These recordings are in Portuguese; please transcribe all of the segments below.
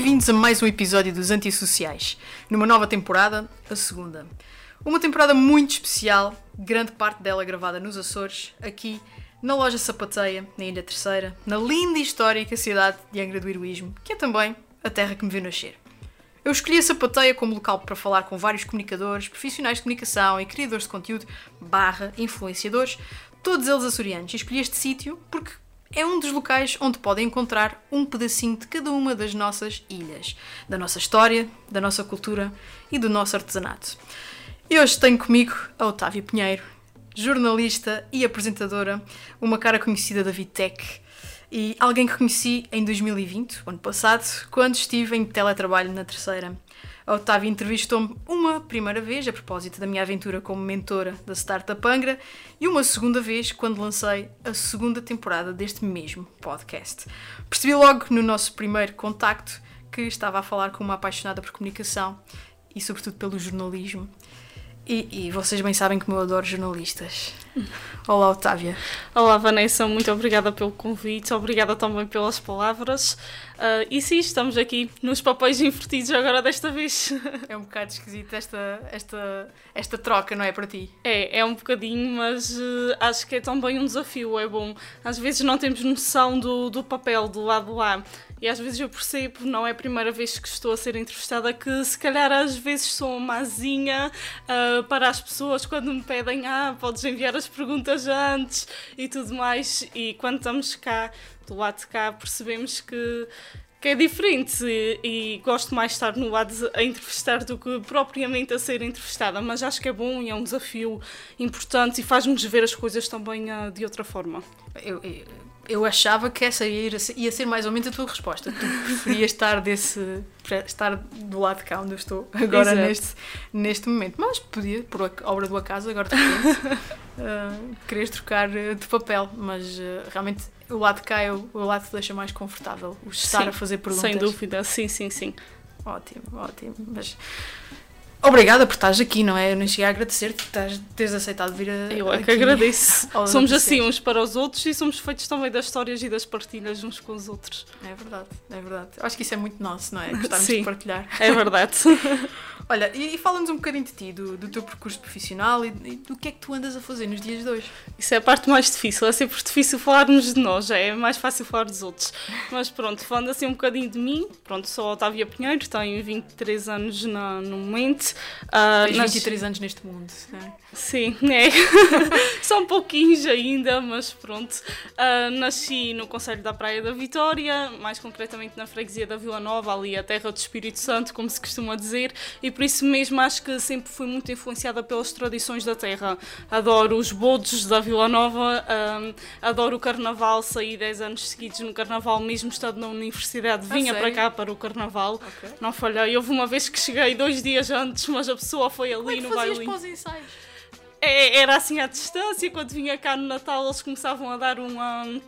Bem-vindos a mais um episódio dos Antissociais, numa nova temporada, a segunda. Uma temporada muito especial, grande parte dela gravada nos Açores, aqui na loja Sapateia, na Ilha Terceira, na linda e histórica cidade de Angra do Heroísmo, que é também a terra que me viu nascer. Eu escolhi a Sapateia como local para falar com vários comunicadores, profissionais de comunicação e criadores de conteúdo, barra, influenciadores, todos eles açorianos. E escolhi este sítio porque é um dos locais onde podem encontrar um pedacinho de cada uma das nossas ilhas, da nossa história, da nossa cultura e do nosso artesanato. E hoje tenho comigo a Otávia Pinheiro, jornalista e apresentadora, uma cara conhecida da Vitec e alguém que conheci em 2020, o ano passado, quando estive em teletrabalho na terceira. A Otávia entrevistou-me uma primeira vez a propósito da minha aventura como mentora da Startup Angra e uma segunda vez quando lancei a segunda temporada deste mesmo podcast. Percebi logo no nosso primeiro contacto que estava a falar com uma apaixonada por comunicação e sobretudo pelo jornalismo. E, e vocês bem sabem como eu adoro jornalistas. Olá, Otávia. Olá, Vanessa, muito obrigada pelo convite, obrigada também pelas palavras. Uh, e sim, estamos aqui nos papéis invertidos agora desta vez. É um bocado esquisito esta, esta, esta troca, não é para ti? É, é um bocadinho, mas uh, acho que é também um desafio, é bom. Às vezes não temos noção do, do papel do lado lá. E às vezes eu percebo, não é a primeira vez que estou a ser entrevistada, que se calhar às vezes sou mazinha uh, para as pessoas quando me pedem, ah, podes enviar as perguntas antes e tudo mais. E quando estamos cá, do lado de cá, percebemos que que é diferente e, e, gosto mais de estar no lado a entrevistar do que propriamente a ser entrevistada, mas acho que é bom e é um desafio importante e faz-nos ver as coisas também uh, de outra forma. Eu, eu, eu, achava que essa ia, ser mais ou menos a tua resposta. Tu preferias estar desse estar do lado de cá onde eu estou agora neste, neste momento, mas podia, por obra do acaso, agora de repente, uh, queres trocar de papel, mas uh, realmente o lado cá é o, o lado que te deixa mais confortável, o estar sim, a fazer perguntas. Sem dúvida, sim, sim, sim. Ótimo, ótimo. Mas obrigada por estares aqui, não é? Eu nem cheguei a agradecer-te por teres aceitado vir a. Eu é que agradeço. somos assim uns para os outros e somos feitos também das histórias e das partilhas uns com os outros. É verdade, é verdade. Eu acho que isso é muito nosso, não é? Gostarmos Sim, de partilhar. É verdade. Olha, e, e fala-nos um bocadinho de ti, do, do teu percurso profissional e, e, do que é que tu andas a fazer nos dias de hoje. Isso é a parte mais difícil, é sempre difícil falarmos de nós, é mais fácil falar dos outros. Mas pronto, falando assim um bocadinho de mim, pronto, sou a Otávia Pinheiro, tenho 23 anos na, no momento. Uh, Tens nas... 23 anos neste mundo, não é? Sim, é. São pouquinhos ainda, mas pronto. Uh, nasci no Conselho da Praia da Vitória, mais concretamente na freguesia da Vila Nova, ali a terra do Espírito Santo, como se costuma dizer, e por isso mesmo acho que sempre fui muito influenciada pelas tradições da terra. Adoro os bodos da Vila Nova, um, adoro o carnaval, saí 10 anos seguidos no carnaval, mesmo estando na universidade, vinha para cá para o carnaval, okay. não falhei. Houve uma vez que cheguei dois dias antes, mas a pessoa foi ali Como é que no baile. Os ensaios? É, era assim à distância, quando vinha cá no Natal eles começavam a dar um, um,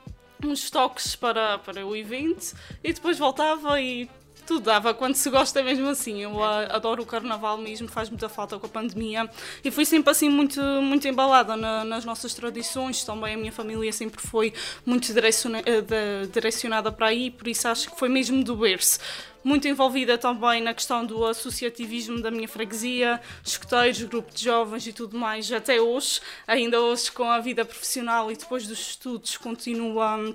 uns toques para, para o evento e depois voltava e tudo dava quando se gosta mesmo assim. Eu adoro o carnaval mesmo, faz muita falta com a pandemia e fui sempre assim muito, muito embalada na, nas nossas tradições. Também a minha família sempre foi muito eh, direcionada para aí, por isso acho que foi mesmo do berço muito envolvida também na questão do associativismo da minha freguesia, escuteiros, grupo de jovens e tudo mais, até hoje, ainda hoje com a vida profissional e depois dos estudos, continua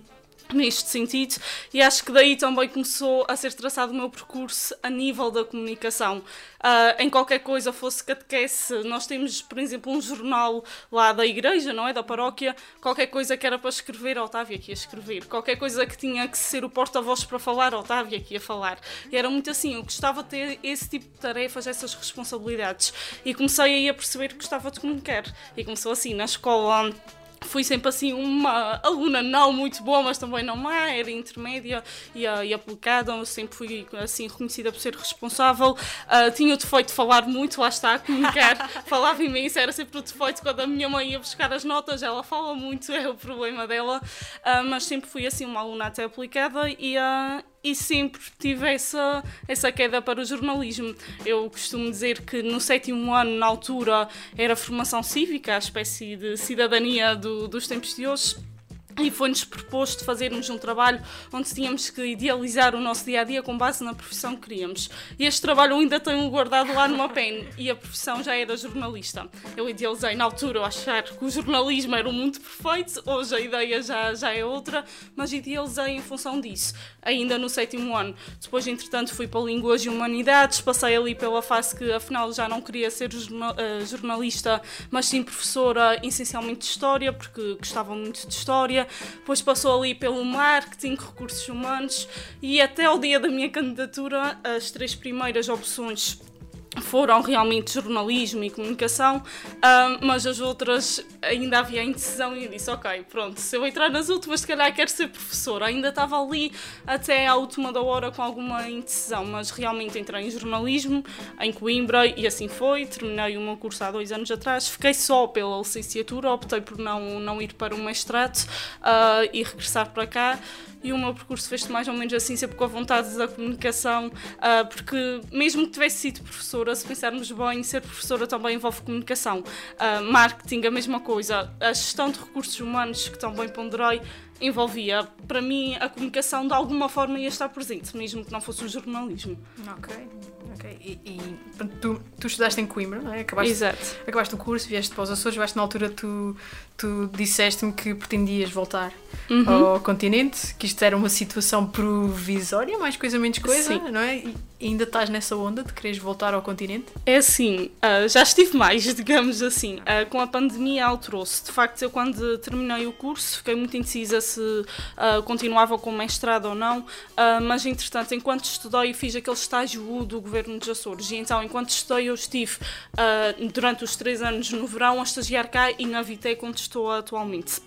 neste sentido e acho que daí também começou a ser traçado o meu percurso a nível da comunicação. Uh, em qualquer coisa, fosse catequese, nós temos, por exemplo, um jornal lá da igreja, não é? Da paróquia, qualquer coisa que era para escrever, Otávia que ia escrever. Qualquer coisa que tinha que ser o porta-voz para falar, Otávia que ia falar. E era muito assim, eu gostava de ter esse tipo de tarefas, essas responsabilidades. E comecei aí a perceber que gostava de comunicar. E começou assim, na escola fui sempre assim uma aluna não muito boa, mas também não má, era intermédia e, uh, e aplicada, sempre fui assim reconhecida por ser responsável. Uh, tinha o defeito de falar muito, lá está, a comunicar, falava imenso, era sempre o defeito quando a minha mãe ia buscar as notas, ela fala muito, é o problema dela, uh, mas sempre fui assim uma aluna até aplicada e, e sempre tive essa, essa queda para o jornalismo. Eu costumo dizer que no sétimo ano, na altura, era formação cívica, a espécie de cidadania do, dos tempos de hoje e foi-nos proposto fazermos um trabalho onde tínhamos que idealizar o nosso dia a dia com base na profissão que queríamos. E este trabalho ainda tenho guardado lá numa pen e a profissão já era jornalista. Eu idealizei na altura achar que o jornalismo era o mundo perfeito, hoje a ideia já, já é outra, mas idealizei em função disso, ainda no sétimo ano. Depois, entretanto, fui para Línguas e Humanidades, passei ali pela fase que afinal já não queria ser eh, jornalista, mas sim professora essencialmente de História, porque gostava muito de História depois passou ali pelo marketing, recursos humanos e até o dia da minha candidatura, as três primeiras opções foram realmente jornalismo e comunicação, mas as outras ainda havia indecisão e eu disse, ok, pronto, se eu entrar nas últimas, se calhar quero ser professora. Ainda estava ali até à última da hora com alguma indecisão, mas realmente entrei em jornalismo, em Coimbra, e assim foi. Terminei o meu curso há dois anos atrás, fiquei só pela licenciatura, optei por não, não ir para o mestrado uh, e regressar para cá e o meu percurso fez-se mais ou menos assim, sempre com a vontade da comunicação, uh, porque mesmo que tivesse sido professora, se pensarmos bem, ser professora também envolve comunicação. Uh, marketing, a mesma coisa. A gestão de recursos humanos, que também ponderei, envolvia. Para mim, a comunicação de alguma forma ia estar presente, mesmo que não fosse um jornalismo. Ok, ok. E, e tu, tu estudaste em Coimbra, não é? Acabaste, Exato. Acabaste o curso, vieste para os Açores, vieste na altura tu, tu disseste-me que pretendias voltar uhum. ao continente, que isto era uma situação provisória, mais coisa menos coisa, Sim. não é? E ainda estás nessa onda de quereres voltar ao continente? É assim, uh, já estive mais, digamos assim. Uh, com a pandemia alterou-se. De facto, eu quando terminei o curso fiquei muito indecisa se uh, continuava com mestrado ou não, mas entretanto, enquanto estudei, fiz aquele estágio do governo dos Açores. E então, enquanto estudei, eu estive durante os três anos no verão a estagiar cá e na Vitec, onde estou atualmente.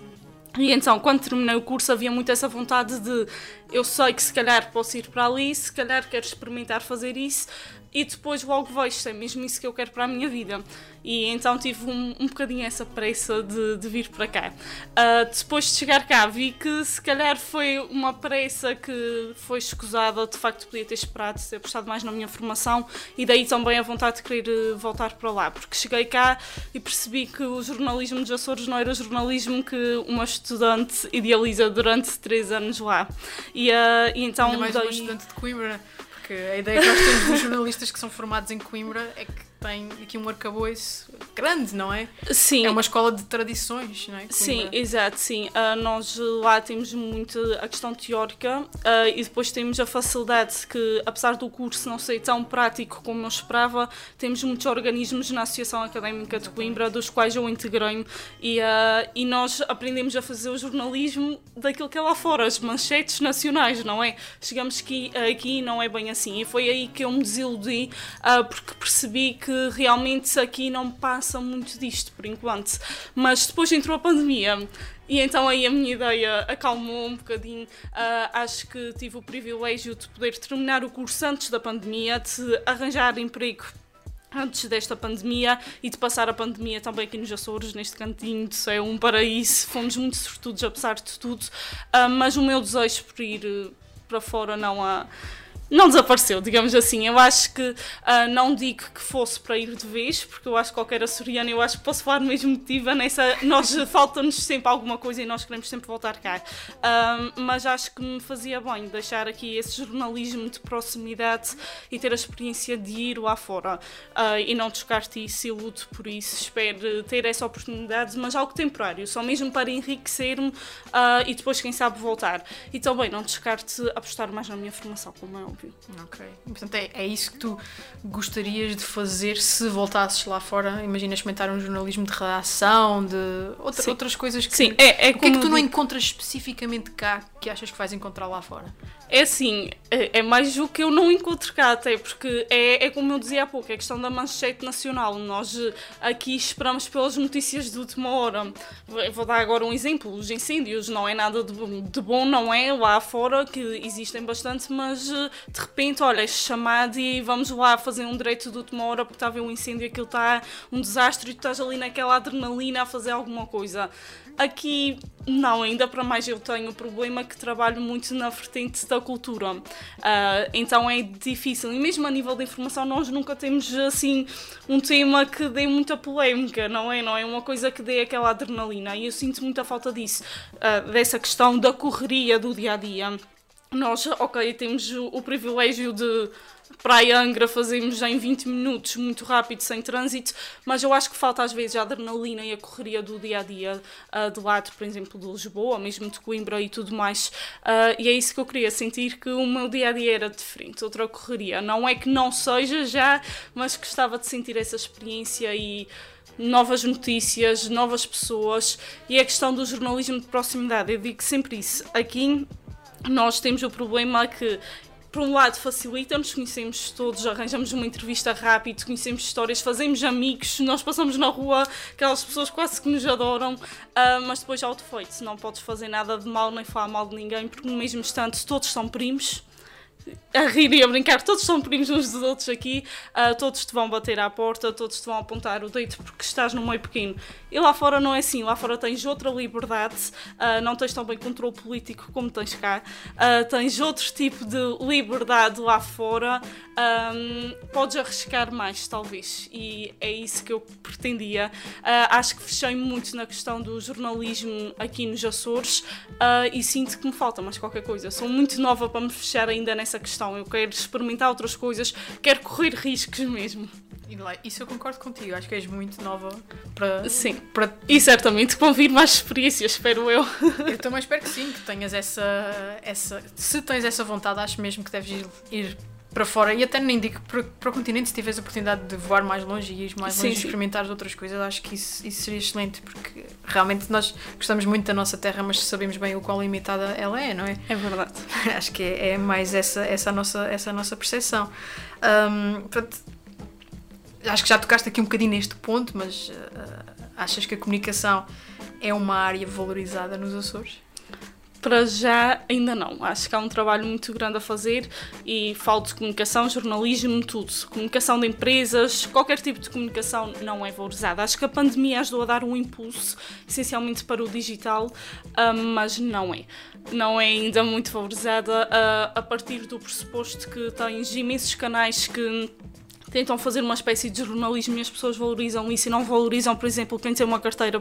E então, quando terminei o curso, havia muito essa vontade de eu sei que se calhar posso ir para ali, se calhar quero experimentar fazer isso, e depois logo vejo se é mesmo isso que eu quero para a minha vida. E então tive um, um bocadinho essa pressa de, de vir para cá. Uh, depois de chegar cá, vi que se calhar foi uma pressa que foi escusada, de facto podia ter esperado, ter apostado mais na minha formação e daí também a vontade de querer eh, voltar para lá, porque cheguei cá e percebi que o jornalismo dos Açores não era o jornalismo que uma estudante idealiza durante três anos lá. E, uh, e então. Ainda mais daí... uma estudante de Coimbra a ideia que nós temos dos jornalistas que são formados em Coimbra é que tem aqui um arcabouço grande, não é? Sim. É uma escola de tradições, não é? Coimbra. Sim, exato, sim. Uh, nós lá temos muito a questão teórica uh, e depois temos a facilidade que, apesar do curso não ser tão prático como eu esperava, temos muitos organismos na Associação Académica de Coimbra, dos quais eu integrei-me e, uh, e nós aprendemos a fazer o jornalismo daquilo que é lá fora, as manchetes nacionais, não é? Chegamos aqui, aqui não é bem assim e foi aí que eu me desiludi porque percebi que que realmente aqui não passa muito disto por enquanto. Mas depois entrou a pandemia e então aí a minha ideia acalmou um bocadinho. Uh, acho que tive o privilégio de poder terminar o curso antes da pandemia, de arranjar emprego antes desta pandemia e de passar a pandemia também aqui nos Açores, neste cantinho de céu, um paraíso. Fomos muito sortudos, apesar de tudo, uh, mas o meu desejo por ir uh, para fora não há não desapareceu, digamos assim. Eu acho que uh, não digo que fosse para ir de vez, porque eu acho que qualquer açoriano, eu acho que posso falar do mesmo motivo nessa. Nós falta-nos sempre alguma coisa e nós queremos sempre voltar cá. Uh, mas acho que me fazia bem deixar aqui esse jornalismo de proximidade e ter a experiência de ir lá fora uh, e não descarte isso e luto por isso. Espero ter essa oportunidade, mas algo temporário, só mesmo para enriquecer-me e depois, quem sabe, voltar. E também não descarte apostar mais na minha formação, como é óbvio próprio. Ok. Portanto, é, é isso que tu gostarias de fazer se voltasses lá fora? Imagina experimentar um jornalismo de redação, de outra, outras coisas que. Sim, é, é O que é que tu não encontras especificamente cá que achas que vais encontrar lá fora? É assim, é, é, mais o que eu não encontro cá, até porque é, é como eu dizia há pouco, é questão da manchete nacional. Nós eh, aqui esperamos pelas notícias de última hora. Vou dar agora um exemplo: os incêndios não é nada de bom, de bom não é? Lá fora, que existem bastante, mas eh, de repente, olha, chamado e vamos lá fazer um direito de última hora porque está a ver um incêndio, aquilo está um desastre e tu estás ali naquela adrenalina a fazer alguma coisa. Aqui, não, ainda para mais eu tenho o problema que trabalho muito na vertente da cultura. Uh, então é difícil. E mesmo a nível de informação, nós nunca temos assim um tema que dê muita polémica, não é? Não é uma coisa que dê aquela adrenalina. E eu sinto muita falta disso, uh, dessa questão da correria do dia a dia. Nós, ok, temos o, o privilégio de para a Angra fazemos em 20 minutos, muito rápido, sem trânsito, mas eu acho que falta às vezes a adrenalina e a correria do dia a dia uh, do lado, por exemplo, de Lisboa, mesmo de Coimbra e tudo mais. Uh, e é isso que eu queria, sentir que o meu dia a dia era diferente, outra correria. Não é que não seja já, mas gostava de sentir essa experiência e novas notícias, novas pessoas e a questão do jornalismo de proximidade. Eu digo sempre isso. Aqui nós temos o problema que por um lado facilita-nos, conhecemos todos, arranjamos uma entrevista rápido, conhecemos histórias, fazemos amigos, nós passamos na rua, aquelas pessoas quase que nos adoram, uh, mas depois já o não podes fazer nada de mal nem falar mal de ninguém, porque no mesmo instante todos são primos a rir e a brincar, todos são primos uns dos outros aqui, uh, todos te vão bater à porta, todos te vão apontar o dedo porque estás no meio pequeno. E lá fora não é assim, lá fora tens outra liberdade, uh, não tens também controle político como tens cá, uh, tens outro tipo de liberdade lá fora, um, podes arriscar mais, talvez, e é isso que eu pretendia. acho que fechei muito na questão do jornalismo aqui nos Açores. E sinto que me falta mais qualquer coisa. Sou muito nova para me fechar ainda nessa questão. Eu quero experimentar outras coisas, quero correr riscos mesmo. Isso eu concordo contigo, acho que és muito nova para. Sim, para... e certamente vão vir mais experiências, espero eu. Eu também espero que sim, que tenhas essa. essa se tens essa vontade, acho mesmo que deves ir, ir para fora e até nem digo para, para o continente se tiveres a oportunidade de voar mais longe e ir mais sim, longe e experimentar outras coisas, acho que isso, isso seria excelente porque realmente nós gostamos muito da nossa terra, mas sabemos bem o quão limitada ela é, não é? É verdade. acho que é, é, mais essa, essa, a nossa, essa a nossa percepção. Um, portanto, acho que já tocaste aqui um bocadinho neste ponto, mas uh, achas que a comunicação é uma área valorizada nos Açores? Para já, ainda não. Acho que há um trabalho muito grande a fazer e falo de comunicação, jornalismo, tudo. Comunicação de empresas, qualquer tipo de comunicação não é valorizada. Acho que a pandemia ajudou a dar um impulso, essencialmente para o digital, ah, mas não é. Não é ainda muito valorizada ah, a partir do pressuposto que tens imensos canais que tentam fazer uma espécie de jornalismo e as pessoas valorizam isso e não valorizam, por exemplo, quem tem uma carteira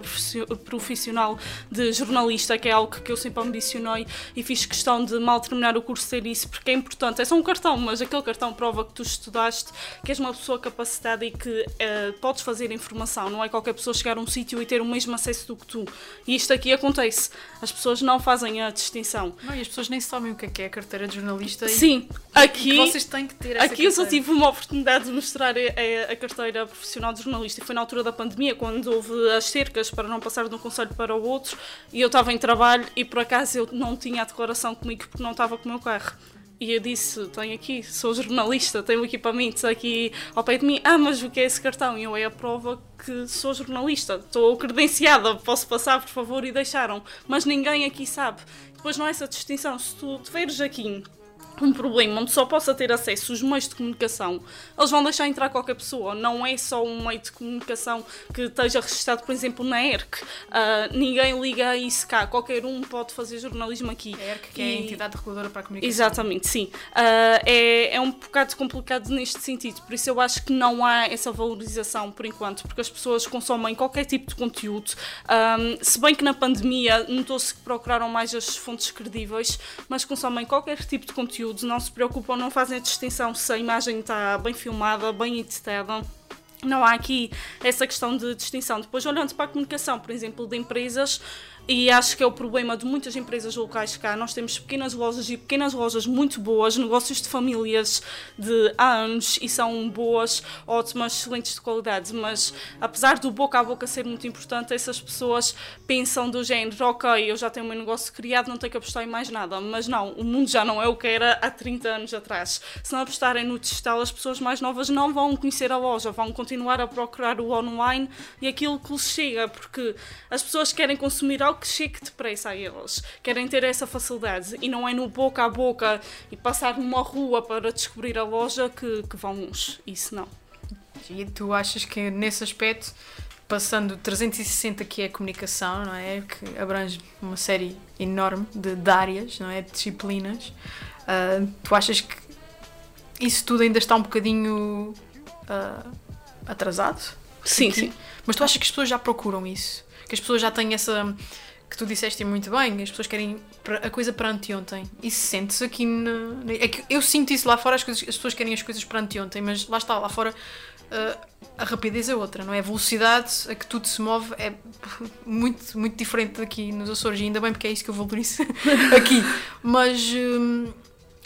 profissional de jornalista, que é algo que eu sempre ambicionei e fiz questão de mal terminar o curso ter isso, porque é importante. É só um cartão, mas aquele cartão prova que tu estudaste, que és uma pessoa capacitada e que uh, podes fazer informação. Não é qualquer pessoa chegar a um sítio e ter o mesmo acesso do que tu. E isto aqui acontece. As pessoas não fazem a distinção. Não, e as pessoas nem sabem o que é, que é a carteira de jornalista. Sim, e, aqui. E vocês têm que ter essa Aqui carteira. eu só tive uma oportunidade de mostrar a, a, carteira profissional de jornalista e foi na altura da pandemia, quando houve as cercas para não passar de um conselho para o outro e eu estava em trabalho e por acaso eu não tinha a declaração comigo porque não estava com o meu carro. E eu disse: Tenho aqui, sou jornalista, tenho equipamentos aqui ao pé de mim. Ah, mas o que é esse cartão? E eu é a prova que sou jornalista, estou credenciada, posso passar, por favor, e deixaram. Mas ninguém aqui sabe. Depois não é essa distinção. Se tu tiveres aqui um problema onde só possa ter acesso os meios de comunicação, eles vão deixar entrar qualquer pessoa. Não é só um meio de comunicação que esteja registado, por exemplo, na ERC. Uh, ninguém liga a isso cá. Qualquer um pode fazer jornalismo aqui. A ERC, que e... é a entidade reguladora para a comunicação. Exatamente, sim. Uh, é, é um bocado complicado neste sentido. Por isso eu acho que não há essa valorização por enquanto, porque as pessoas consomem qualquer tipo de conteúdo. Um, se bem que na pandemia notou-se que procuraram mais as fontes credíveis, mas consomem qualquer tipo de conteúdo conteúdos não se preocupam, não fazem distinção se a imagem está bem filmada, bem editada. Não há aqui essa questão de distinção. Depois, olhando para a comunicação, por exemplo, de empresas, e acho que é o problema de muitas empresas locais cá. Nós temos pequenas lojas e pequenas lojas muito boas, negócios de famílias de há anos e são boas, ótimas, excelentes de qualidade. Mas apesar do boca a boca ser muito importante, essas pessoas pensam do género: ok, eu já tenho o meu negócio criado, não tenho que apostar em mais nada. Mas não, o mundo já não é o que era há 30 anos atrás. Se não apostarem no digital, as pessoas mais novas não vão conhecer a loja, vão continuar a procurar o online e aquilo que lhes chega, porque as pessoas querem consumir algo que chegue depressa a eles. Querem ter essa facilidade e não é no boca a boca e passar numa rua para descobrir a loja que, que vão uns. Isso não. E tu achas que nesse aspecto passando 360 que é a comunicação, não é? Que abrange uma série enorme de, de áreas, não é? De disciplinas. Uh, tu achas que isso tudo ainda está um bocadinho uh, atrasado? Sim, Aqui? sim. Mas tu achas que as pessoas já procuram isso? Que as pessoas já têm essa. Que tu disseste muito bem, as pessoas querem a coisa para anteontem. Isso sente-se aqui. Na, é que eu sinto isso lá fora, as, coisas, as pessoas querem as coisas para anteontem, mas lá está, lá fora. Uh, a rapidez é outra, não é? A velocidade a que tudo se move é muito, muito diferente daqui nos Açores, e ainda bem porque é isso que eu valorizo aqui. Mas. Hum,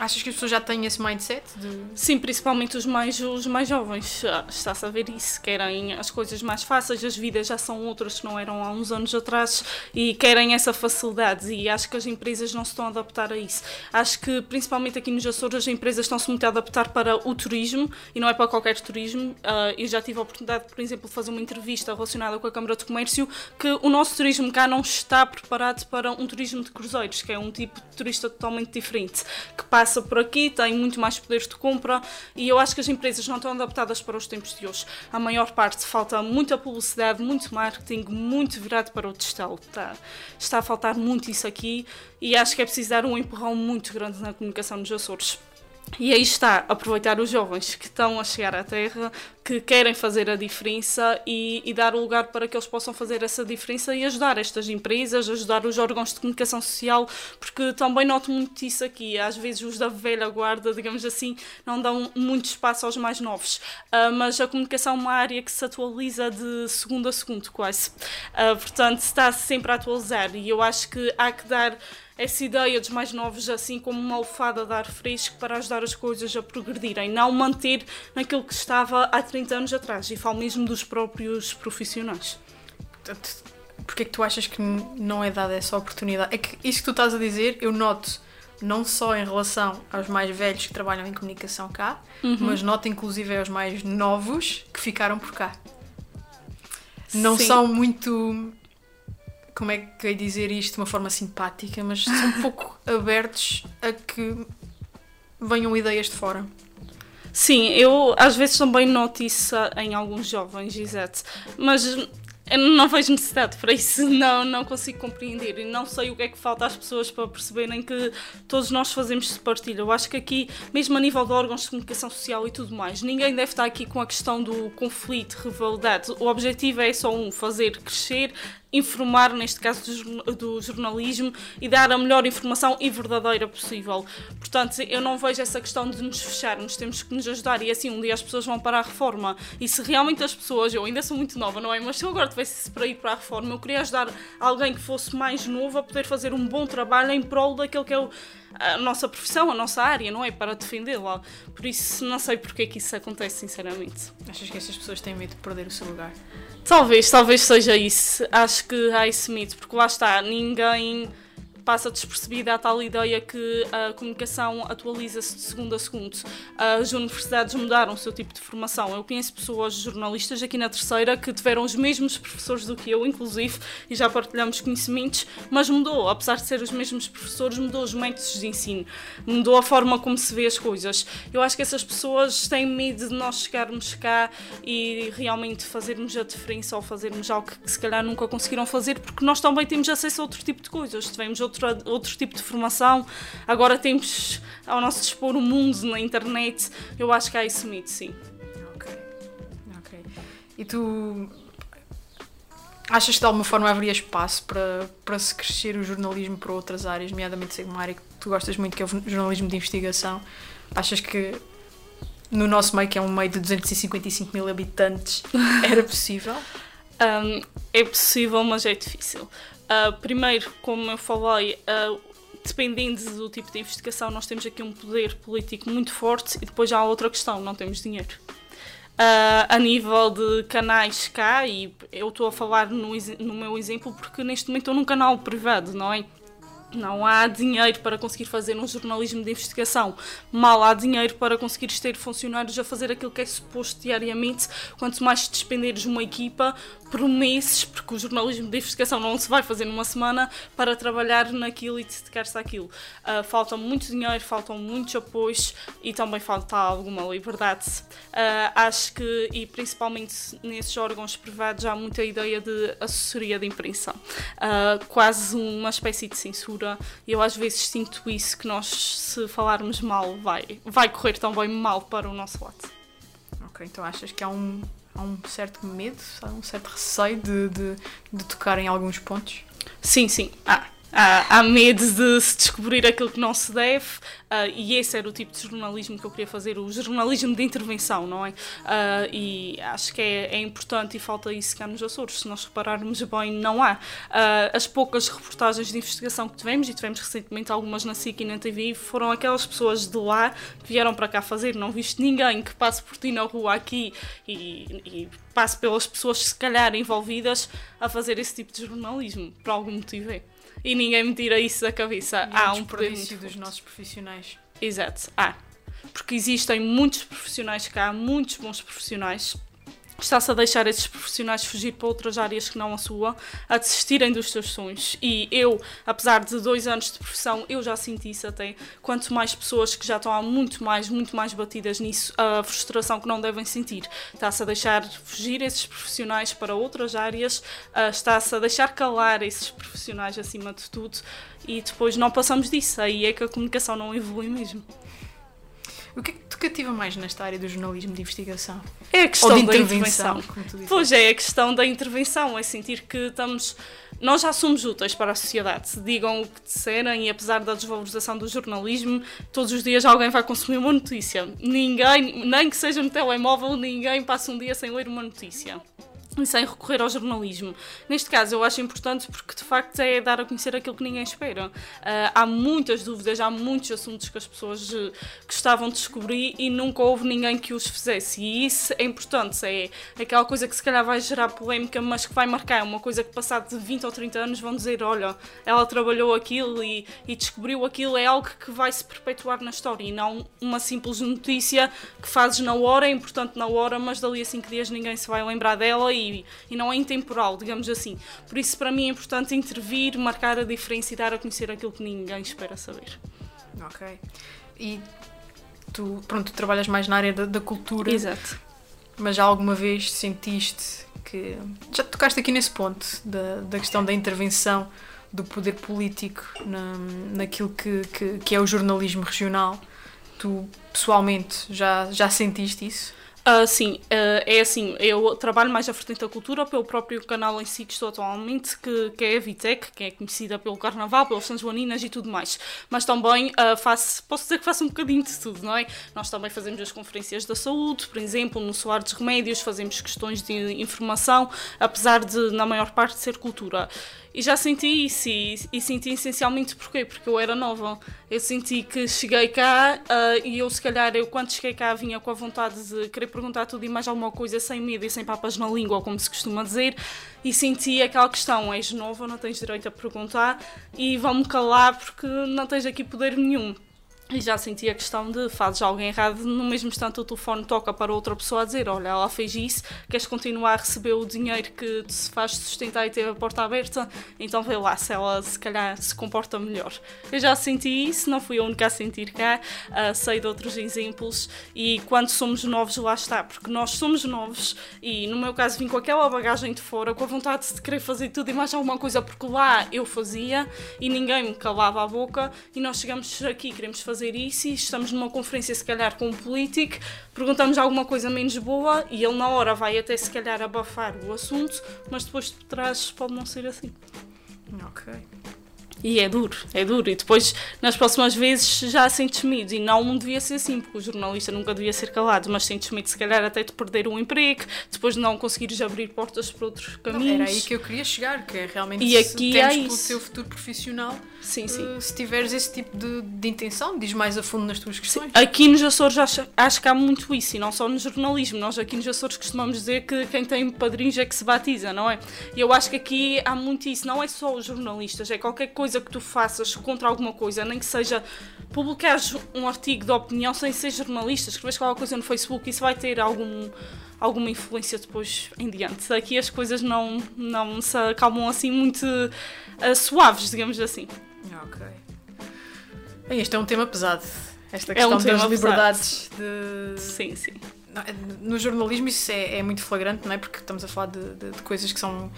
Achas que as pessoas já têm esse mindset? De... Sim, principalmente os mais, os mais jovens. Está-se a ver isso. Querem as coisas mais fáceis, as vidas já são outras que não eram há uns anos atrás e querem essa facilidade. E acho que as empresas não se estão a adaptar a isso. Acho que, principalmente aqui nos Açores, as empresas estão-se muito a adaptar para o turismo e não é para qualquer turismo. Uh, eu já tive a oportunidade, por exemplo, de fazer uma entrevista relacionada com a Câmara de Comércio que o nosso turismo cá não está preparado para um turismo de cruzeiros, que é um tipo de turista totalmente diferente, que passa passa por aqui, tem muito mais poder de compra e eu acho que as empresas não estão adaptadas para os tempos de hoje. A maior parte falta muita publicidade, muito marketing, muito virado para o digital. Está, está a faltar muito isso aqui e acho que é preciso dar um empurrão muito grande na comunicação nos Açores. E aí está, aproveitar os jovens que estão a chegar à Terra, que querem fazer a diferença e, e, dar o lugar para que eles possam fazer essa diferença e ajudar estas empresas, ajudar os órgãos de comunicação social, porque também noto muito isso aqui. Às vezes os da velha guarda, digamos assim, não dão muito espaço aos mais novos. Uh, mas a comunicação é uma área que se atualiza de segundo a segundo, quase. Uh, portanto, está -se sempre a atualizar e eu acho que há que dar essa ideia dos mais novos assim como uma alfada de ar fresco para ajudar as coisas a progredirem, não manter naquilo que estava há 30 anos atrás, e falo mesmo dos próprios profissionais. Porquê é que tu achas que não é dada essa oportunidade? É que isso que tu estás a dizer, eu noto não só em relação aos mais velhos que trabalham em comunicação cá, uhum. mas noto inclusive aos mais novos que ficaram por cá. Não Sim. são muito como é que eu dizer isto de uma forma simpática, mas são um pouco abertos a que venham ideias de fora. Sim, eu às vezes também noto isso em alguns jovens, exato. Mas eu não vejo necessidade para isso, não, não consigo compreender e não sei o que é que falta às pessoas para perceberem que todos nós fazemos partilha. Eu acho que aqui, mesmo a nível de órgãos de comunicação social e tudo mais, ninguém deve estar aqui com a questão do conflito, rivalidade. O objetivo é só um, fazer crescer informar, neste caso do, do, jornalismo, e dar a melhor informação e verdadeira possível. Portanto, eu não vejo essa questão de nos fecharmos, temos que nos ajudar e assim um dia as pessoas vão para a reforma. E se realmente as pessoas, eu ainda sou muito nova, não é? Mas se eu agora tivesse para ir para a reforma, eu queria ajudar alguém que fosse mais novo a poder fazer um bom trabalho em prol daquele que é o a nossa profissão, a nossa área, não é? Para defendê-la. Por isso, não sei porque é que isso acontece, sinceramente. Achas que essas pessoas têm medo de perder o seu lugar? Talvez, talvez seja isso. Acho que há esse mito, porque lá está, ninguém passa despercebida a tal ideia que a comunicação atualiza-se de segundo a segundo. As universidades mudaram o seu tipo de formação. Eu conheço pessoas jornalistas aqui na terceira que tiveram os mesmos professores do que eu, inclusive, e já partilhamos conhecimentos, mas mudou. Apesar de ser os mesmos professores, mudou os métodos de ensino, mudou a forma como se vê as coisas. Eu acho que essas pessoas têm medo de nós chegarmos cá e realmente fazermos a diferença ou fazermos algo que se calhar nunca conseguiram fazer, porque nós também temos acesso a outro tipo de coisas. Tivemos outro outro, outro tipo de formação. Agora temos ao nosso dispor o mundo na internet. Eu acho que há esse mito, sim. Ok. Ok. E tu achas que de alguma forma haveria espaço para, para se crescer o jornalismo para outras áreas, nomeadamente uma área que tu gostas muito, que é o jornalismo de investigação? Achas que no nosso meio, que é um meio de 255 mil habitantes, era possível? Um, é possível, mas é difícil. Uh, primeiro, como eu falei, uh, dependendo do tipo de investigação, nós temos aqui um poder político muito forte e depois há outra questão, não temos dinheiro. Uh, a nível de canais cá, e eu estou a falar no, no meu exemplo porque neste momento estou num canal privado, não é? Não há dinheiro para conseguir fazer um jornalismo de investigação. Mal há dinheiro para conseguir ter funcionários a fazer aquilo que é suposto diariamente. Quanto mais despenderes uma equipa por meses, porque o jornalismo de investigação não se vai fazer numa semana, para trabalhar naquilo e dedicar-se àquilo. Uh, falta muito dinheiro, faltam muitos apoios e também falta alguma liberdade. Uh, acho que, e principalmente nesses órgãos privados, há muita ideia de assessoria de imprensa. Uh, quase uma espécie de censura e eu às vezes sinto isso que nós se falarmos mal vai, vai correr também mal para o nosso lado. Ok, então achas que há um, há um certo medo, há um certo receio de, de, de tocar em alguns pontos? Sim, sim, há. Há, há medo de se descobrir aquilo que não se deve, uh, e esse era o tipo de jornalismo que eu queria fazer, o jornalismo de intervenção, não é? Uh, e acho que é, é, importante e falta isso cá nos Açores. Se nós repararmos bem, não há. Uh, as poucas reportagens de investigação que tivemos, e tivemos recentemente algumas na SIC e na TV, foram aquelas pessoas de lá que vieram para cá fazer. Não viste ninguém que passe por ti na rua aqui e, e passe pelas pessoas, se calhar, envolvidas a fazer esse tipo de jornalismo, por algum motivo é e ninguém me tira isso da cabeça. E há um desperdício dos nossos profissionais. Exato, há. Porque existem muitos profissionais cá, muitos bons profissionais está-se a deixar esses profissionais fugir para outras áreas que não a sua, a desistirem dos seus sonhos. E eu, apesar de dois anos de profissão, eu já senti isso até. Quanto mais pessoas que já estão há muito mais, muito mais batidas nisso, a frustração que não devem sentir. Está-se a deixar fugir esses profissionais para outras áreas, está-se a deixar calar esses profissionais acima de tudo e depois não passamos disso. Aí é que a comunicação não evolui mesmo. O que é que te cativa mais nesta área do jornalismo de investigação? É a questão da intervenção. Pois é, a questão da intervenção, é sentir que estamos. Nós já somos úteis para a sociedade. Digam o que disserem, e apesar da desvalorização do jornalismo, todos os dias alguém vai consumir uma notícia. Ninguém, nem que seja no telemóvel, ninguém passa um dia sem ler uma notícia e sem recorrer ao jornalismo. Neste caso, eu acho importante porque de facto é dar a conhecer aquilo que ninguém espera. Uh, há muitas dúvidas, há muitos assuntos que as pessoas uh, gostavam de descobrir e nunca houve ninguém que os fizesse. E isso é importante. É aquela coisa que se calhar vai gerar polémica, mas que vai marcar. É uma coisa que, passado de 20 ou 30 anos, vão dizer: olha, ela trabalhou aquilo e, e descobriu aquilo. É algo que vai se perpetuar na história e não uma simples notícia que fazes na hora, é importante na hora, mas dali a 5 dias ninguém se vai lembrar dela e e, e não é intemporal, digamos assim. Por isso, para mim, é importante intervir, marcar a diferença e dar a conhecer aquilo que ninguém espera saber. Ok. E tu, pronto, tu trabalhas mais na área da, da cultura. Exato. Mas já alguma vez sentiste que. Já tocaste aqui nesse ponto da, da questão da intervenção do poder político na, naquilo que, que, que é o jornalismo regional. Tu, pessoalmente, já, já sentiste isso? Uh, sim, uh, é assim, eu trabalho mais à frente da cultura pelo próprio canal em si que estou atualmente, que, que é a Vitec, que é conhecida pelo Carnaval, pelas São Joaninas e tudo mais. Mas também uh, faço, posso dizer que faço um bocadinho de tudo, não é? Nós também fazemos as conferências da saúde, por exemplo, no Solar dos Remédios, fazemos questões de informação, apesar de, na maior parte, ser cultura. E já senti isso, e, e, senti essencialmente porquê? Porque eu era nova. Eu senti que cheguei cá uh, e eu, se calhar, eu quando cheguei cá vinha com a vontade de querer perguntar tudo e mais alguma coisa sem medo e sem papas na língua, como se costuma dizer, e senti aquela questão: és nova, não tens direito a perguntar e vão-me calar porque não tens aqui poder nenhum. E já senti a questão de fazes algo errado, no mesmo instante o telefone toca para outra pessoa a dizer: Olha, ela fez isso, queres continuar a receber o dinheiro que se faz sustentar e ter a porta aberta? Então vê lá se ela se calhar se comporta melhor. Eu já senti isso, não fui a única a sentir cá, uh, sei de outros exemplos. E quando somos novos, lá está, porque nós somos novos e no meu caso vim com aquela bagagem de fora, com a vontade de querer fazer tudo e mais alguma coisa, porque lá eu fazia e ninguém me calava a boca. E nós chegamos aqui, queremos fazer fazer isso e estamos numa conferência, se calhar, com um político, perguntamos alguma coisa menos boa e ele, na hora, vai até se calhar abafar o assunto, mas depois de trás pode não ser assim. Ok. E é duro, é duro. E depois, nas próximas vezes, já sentes medo. E não devia ser assim, porque o jornalista nunca devia ser calado, mas sentes medo, se calhar, até de perder um emprego, depois de não conseguires abrir portas para outros caminhos. Não, era aí que eu queria chegar, que é realmente e aqui é pelo teu futuro profissional. Sim, sim. Uh, se tiveres esse tipo de, de intenção, diz mais a fundo nas tuas questões. Sim. Aqui nos Açores acho, acho que há muito isso, e não só no jornalismo. Nós aqui nos Açores costumamos dizer que quem tem padrinhos é que se batiza, não é? E eu acho que aqui há muito isso. Não é só os jornalistas, é qualquer coisa coisa que tu faças contra alguma coisa, nem que seja publicares um artigo de opinião sem ser jornalista, escreves qualquer coisa no Facebook, isso vai ter algum, alguma influência depois em diante. Aqui as coisas não, não se acalmam assim muito uh, suaves, digamos assim. Ok. Bem, este é um tema pesado. Esta questão É um das liberdades de. Sim, sim. É- No jornalismo isso é, é muito flagrante, não é? Porque estamos a falar de, de- de coisas que são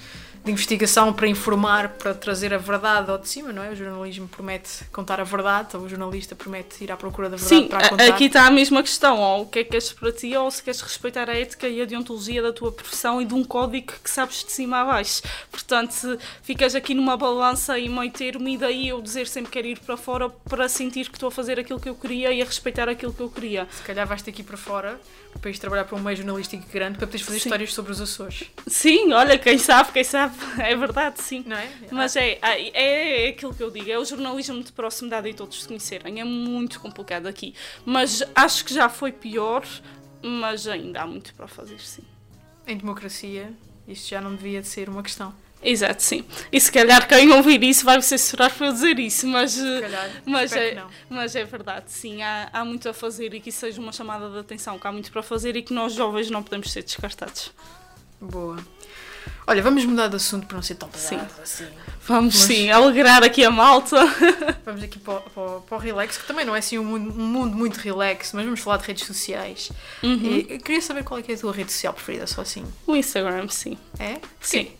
de investigação para informar, para trazer a verdade ao de cima, não é? O jornalismo promete contar a verdade, ou o jornalista promete ir à procura da verdade Sim, para a contar. aqui está a mesma questão, ou o que é que queres para ti, ou se queres respeitar a ética e a deontologia da tua profissão e de um código que sabes de cima a baixo. Portanto, se ficas aqui numa balança e meio termo, e daí eu dizer sempre quero ir para fora para sentir que estou a fazer aquilo que eu queria e a respeitar aquilo que eu queria. Se calhar vais ter que ir para fora para ir trabalhar para um meio jornalístico grande para poderes fazer Sim. histórias sobre os Açores, Sim, olha, quem sabe, quem sabe, é verdade, sim. não é? Mas é, é, é aquilo que eu digo, é o jornalismo de proximidade e todos se conhecerem. É muito complicado aqui. Mas acho que já foi pior, mas ainda há muito para fazer, sim. Em democracia, isto já não devia de ser uma questão. Exato, sim. E se calhar quem ouvir isso vai me censurar por eu dizer isso, mas, calhar, mas, é, mas é verdade, sim. Há, há muito a fazer e que isso seja uma chamada de atenção, que há muito para fazer e que nós jovens não podemos ser descartados. Boa. Olha, vamos mudar de assunto para não ser tão Sim. pesado assim. Vamos Mas- sim, alegrar aqui a malta. Vamos aqui para, o- para, para o relax, que também não é assim um mundo, um mundo muito relax, mas vamos falar de redes sociais. Uhum. E queria saber qual é, que é a tua rede social preferida, só assim. O Instagram, sim. É? Sim.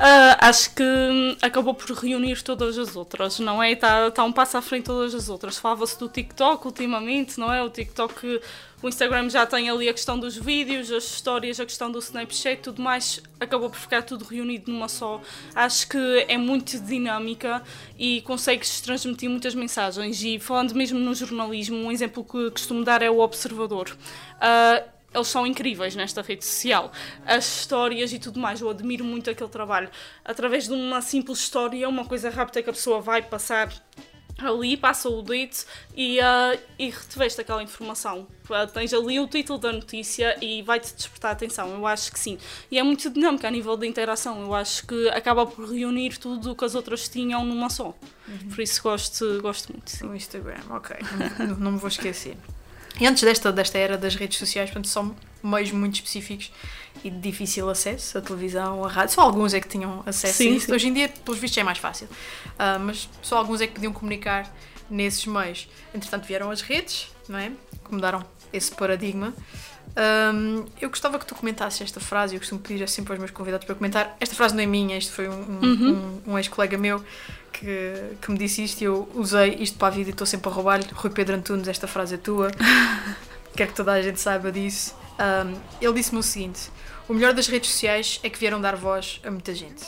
Ah, acho que hum, acabou por reunir todas as outras, não é? Está tá um passo à frente de todas as outras. Falava-se do TikTok ultimamente, não é? O TikTok, o Instagram já tem ali a questão dos vídeos, as histórias, a questão do Snapchat, tudo mais. Acabou por ficar tudo reunido numa só. Acho que é muito dinâmica e consegues transmitir muitas mensagens. E falando mesmo no jornalismo, um exemplo que costumo dar é o Observador. Ah, eles são incríveis nesta rede social. As histórias e tudo mais, eu admiro muito aquele trabalho. Através de uma simples história, uma coisa rápida que a pessoa vai passar ali, passa o dedo e, uh, e retiveste aquela informação. Uh, tens ali o título da notícia e vai-te despertar a atenção. Eu acho que sim. E é muito dinâmico a nível de interação. Eu acho que acaba por reunir tudo o que as outras tinham numa só. Por isso gosto, gosto muito. Sim. No Instagram, ok. Não, não me vou esquecer. E antes desta, desta era das redes sociais, portanto, são meios muito específicos e de difícil acesso, a televisão, a rádio. Só alguns é que tinham acesso Sim, a isso. sim. Hoje em dia, pelos vistos, é mais fácil. Ah, mas só alguns é que podiam comunicar nesses meios. Entretanto, vieram as redes, não é? Que mudaram esse paradigma. Ahm, eu gostava que tu comentasses esta frase, eu costumo pedir sempre aos meus convidados para comentar. Esta frase não é minha, isto foi um, um, Uhum. um- um ex-colega meu que, que me disse isto e eu usei isto para a vida e estou sempre a roubar-lhe. Rui Pedro Antunes, esta frase é tua. Quero que toda a gente saiba disso. Ele disse-me o seguinte: o melhor das redes sociais é que vieram dar voz a muita gente.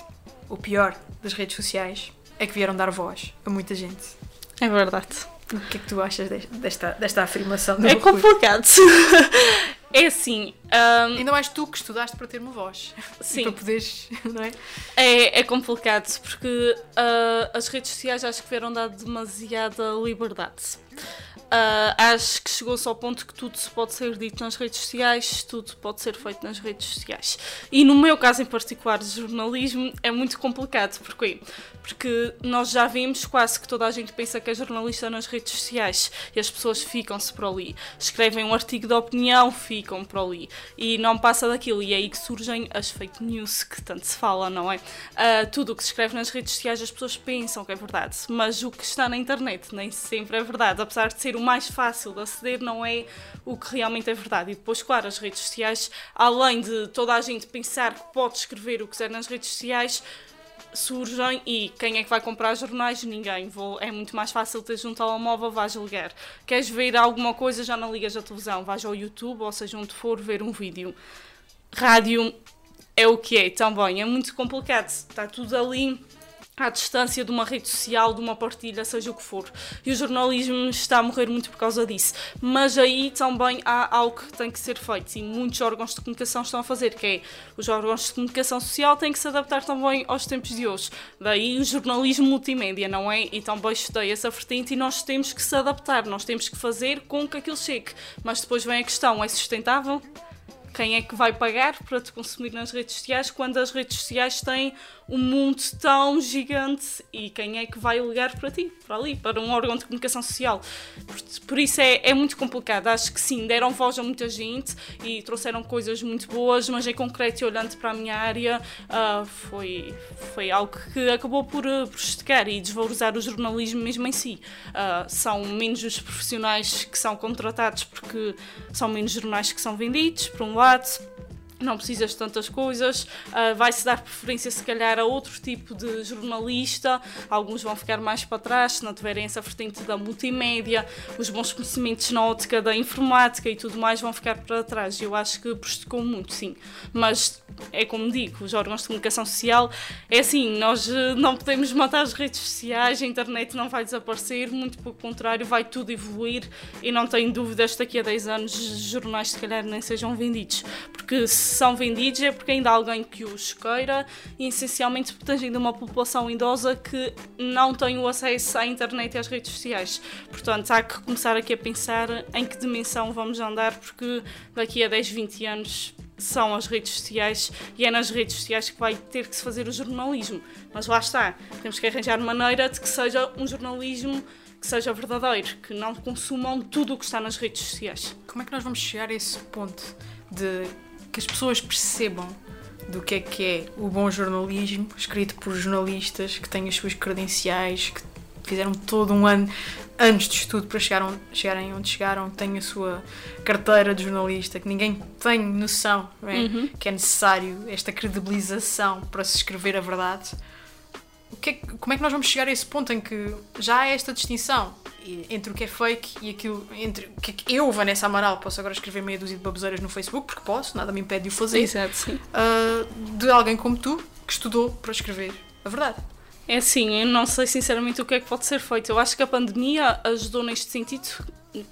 O pior das redes sociais é que vieram dar voz a muita gente. É verdade. O que é que tu achas desta, desta, afirmação? do É complicado. é assim. hum, Ainda mais tu que estudaste para ter uma voz. E Sim. para poderes, não é? É, é complicado porque ah, as redes sociais acho que vieram dar demasiada liberdade. Ah, acho que chegou-se ao ponto que tudo se pode ser dito nas redes sociais, tudo pode ser feito nas redes sociais. E no meu caso em particular de jornalismo é muito complicado. Porquê? Porque nós já vimos quase que toda a gente pensa que é jornalista nas redes sociais e as pessoas ficam-se por ali. Escrevem um artigo de opinião, ficam por ali. E não passa daquilo. E é aí que surgem as fake news que tanto se fala, não é? Ah, tudo o que se escreve nas redes sociais as pessoas pensam que é verdade, mas o que está na internet nem sempre é verdade. Apesar de ser mais fácil de aceder, não é o que realmente é verdade. E depois, claro, as redes sociais, além de toda a gente pensar que pode escrever o que quiser nas redes sociais, surgem e quem é que vai comprar jornais? Ninguém. Vou, é muito mais fácil ter um telemóvel, vais ligar. Queres ver alguma coisa, já não ligas a televisão, vais ao YouTube, ou seja, onde for ver um vídeo. Rádio é o que é também, é muito complicado. Está tudo ali à distância de uma rede social, de uma partilha, seja o que for. E o jornalismo está a morrer muito por causa disso. Mas aí também há algo que tem que ser feito e muitos órgãos de comunicação estão a fazer, que é os órgãos de comunicação social têm que se adaptar também aos tempos de hoje. Daí o jornalismo multimédia, não é? E também estudei essa vertente e nós temos que se adaptar, nós temos que fazer com que aquilo chegue. Mas depois vem a questão, é sustentável? Quem é que vai pagar para te consumir nas redes sociais quando as redes sociais têm um mundo tão gigante e quem é que vai ligar para ti, para ali, para um órgão de comunicação social. Por, por isso é, é muito complicado. Acho que sim, deram voz a muita gente e trouxeram coisas muito boas, mas em concreto, olhando para a minha área, uh, foi, foi algo que acabou por, por esticar e desvalorizar o jornalismo mesmo em si. Uh, são menos os profissionais que são contratados porque são menos jornais que são vendidos, por um lado não precisas de tantas coisas, uh, vai-se dar preferência se calhar a outro tipo de jornalista, alguns vão ficar mais para trás se não tiverem essa vertente da multimédia, os bons conhecimentos na ótica da informática e tudo mais vão ficar para trás. Eu acho que prejudicou muito, sim. Mas é como digo, os órgãos de comunicação social é assim, nós eh, não podemos matar as redes sociais, a internet não vai desaparecer, muito pelo contrário, vai tudo evoluir e não tenho dúvidas daqui a 10 anos jornais se calhar nem sejam vendidos, porque se são vendidos é porque ainda há alguém que os queira e essencialmente ainda uma população idosa que não tem o acesso à internet e às redes sociais. Portanto, há que começar aqui a pensar em que dimensão vamos andar, porque daqui a 10, 20 anos são as redes sociais e é nas redes sociais que vai ter que se fazer o jornalismo. Mas lá está, temos que arranjar maneira de que seja um jornalismo que seja verdadeiro, que não consumam tudo o que está nas redes sociais. Como é que nós vamos chegar a esse ponto de que as pessoas percebam do que é que é o bom jornalismo, escrito por jornalistas que têm as suas credenciais, que fizeram todo um ano, anos de estudo para chegar chegarem onde chegaram, que têm a sua carteira de jornalista, que ninguém tem noção é? uhum. que é necessário esta credibilização para se escrever a verdade. Que é, como é que nós vamos chegar a esse ponto em que já há esta distinção? entre o que é fake e aquilo. Entre que, é que eu, Vanessa Amaral, posso agora escrever meia dúzia de baboseiras no Facebook, porque posso, nada me impede de o fazer. Exato, sim. Uh, de alguém como tu, que estudou para escrever a verdade. É assim, eu não sei sinceramente o que é que pode ser feito. Eu acho que a pandemia ajudou neste sentido.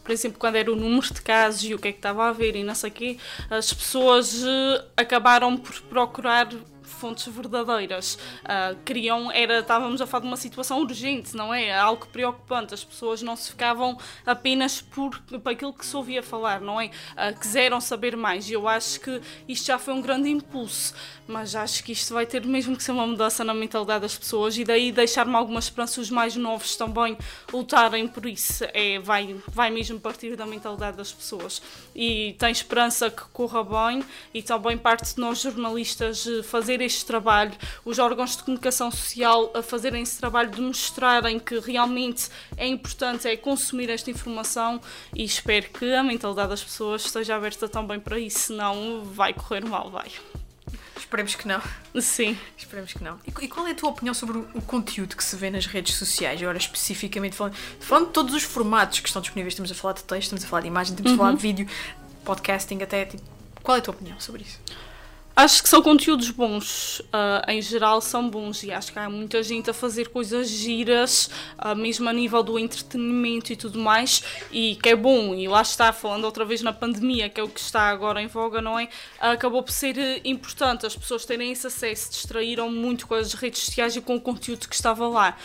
Por exemplo, quando era o número de casos e o que é que estava a haver e não sei o quê, as pessoas uh, acabaram por procurar fontes verdadeiras. Uh, queriam, era, estávamos a falar de uma situação urgente, não é? Algo preocupante. As pessoas não se ficavam apenas por, por aquilo que se ouvia falar, não é? Uh, quiseram saber mais. E eu acho que isto já foi um grande impulso. Mas acho que isto vai ter mesmo que ser uma mudança na mentalidade das pessoas e daí deixar-me alguma esperança os mais novos também lutarem por isso. É, vai, vai mesmo partir da mentalidade das pessoas. E tem esperança que corra bem e também parte de nós jornalistas fazer este trabalho, os órgãos de comunicação social a fazerem esse trabalho de mostrarem que realmente é importante é consumir esta informação e espero que a mentalidade das pessoas esteja aberta também para isso, senão vai correr mal, vai. Esperemos que não. Sim. Esperemos que não. E, qual é a tua opinião sobre o, conteúdo que se vê nas redes sociais? Agora, especificamente falando, falando de todos os formatos que estão disponíveis, estamos a falar de texto, estamos a falar de imagem, estamos uhum. a falar de vídeo, podcasting, até. Tipo, qual é a tua opinião sobre isso? Acho que são conteúdos bons, uh, em geral são bons e acho que há muita gente a fazer coisas giras, uh, mesmo a nível do entretenimento e tudo mais, e que é bom. E lá está, falando outra vez na pandemia, que é o que está agora em voga, não é? Uh, acabou por ser importante as pessoas terem esse acesso, distraíram muito com as redes sociais e com o conteúdo que estava lá.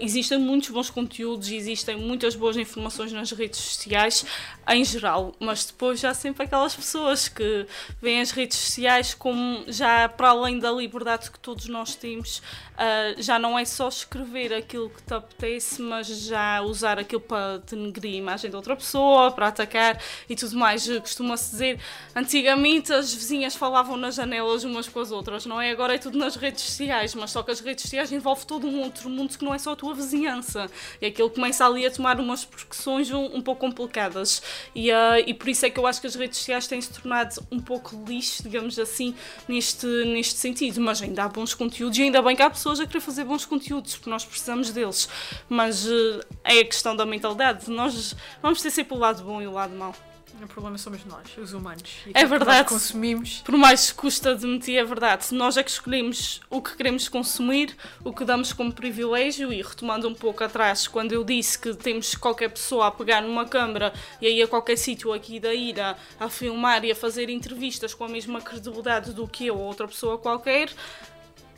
existem muitos bons conteúdos, existem muitas boas informações nas redes sociais, em geral, mas depois há sempre aquelas pessoas que veem as redes sociais com como já para além da liberdade que todos nós temos, uh, já não é só escrever aquilo que te apetece, mas já usar aquilo para denegrir a imagem de outra pessoa, para atacar e tudo mais. Costuma-se dizer, antigamente as vizinhas falavam nas janelas umas com as outras, não é? Agora é tudo nas redes sociais, mas só que as redes sociais envolvem todo um outro mundo que não é só a tua vizinhança. E aquilo começa ali a tomar umas proporções um, um pouco complicadas. E, uh, e por isso é que eu acho que as redes sociais têm se tornado um pouco lixo, digamos assim, neste, neste sentido. Mas ainda há bons conteúdos e ainda bem que há pessoas a querer fazer bons conteúdos, porque nós precisamos deles. Mas uh, é a questão da mentalidade. Nós vamos ter sempre o lado bom e o lado mau. O problema somos nós, os humanos. E é verdade. Que consumimos. Por mais que custa admitir, é verdade. Nós é que escolhemos o que queremos consumir, o que damos como privilégio. E retomando um pouco atrás, quando eu disse que temos qualquer pessoa a pegar numa câmara e aí a qualquer sítio aqui da ira a filmar e a fazer entrevistas com a mesma credibilidade do que eu ou outra pessoa qualquer,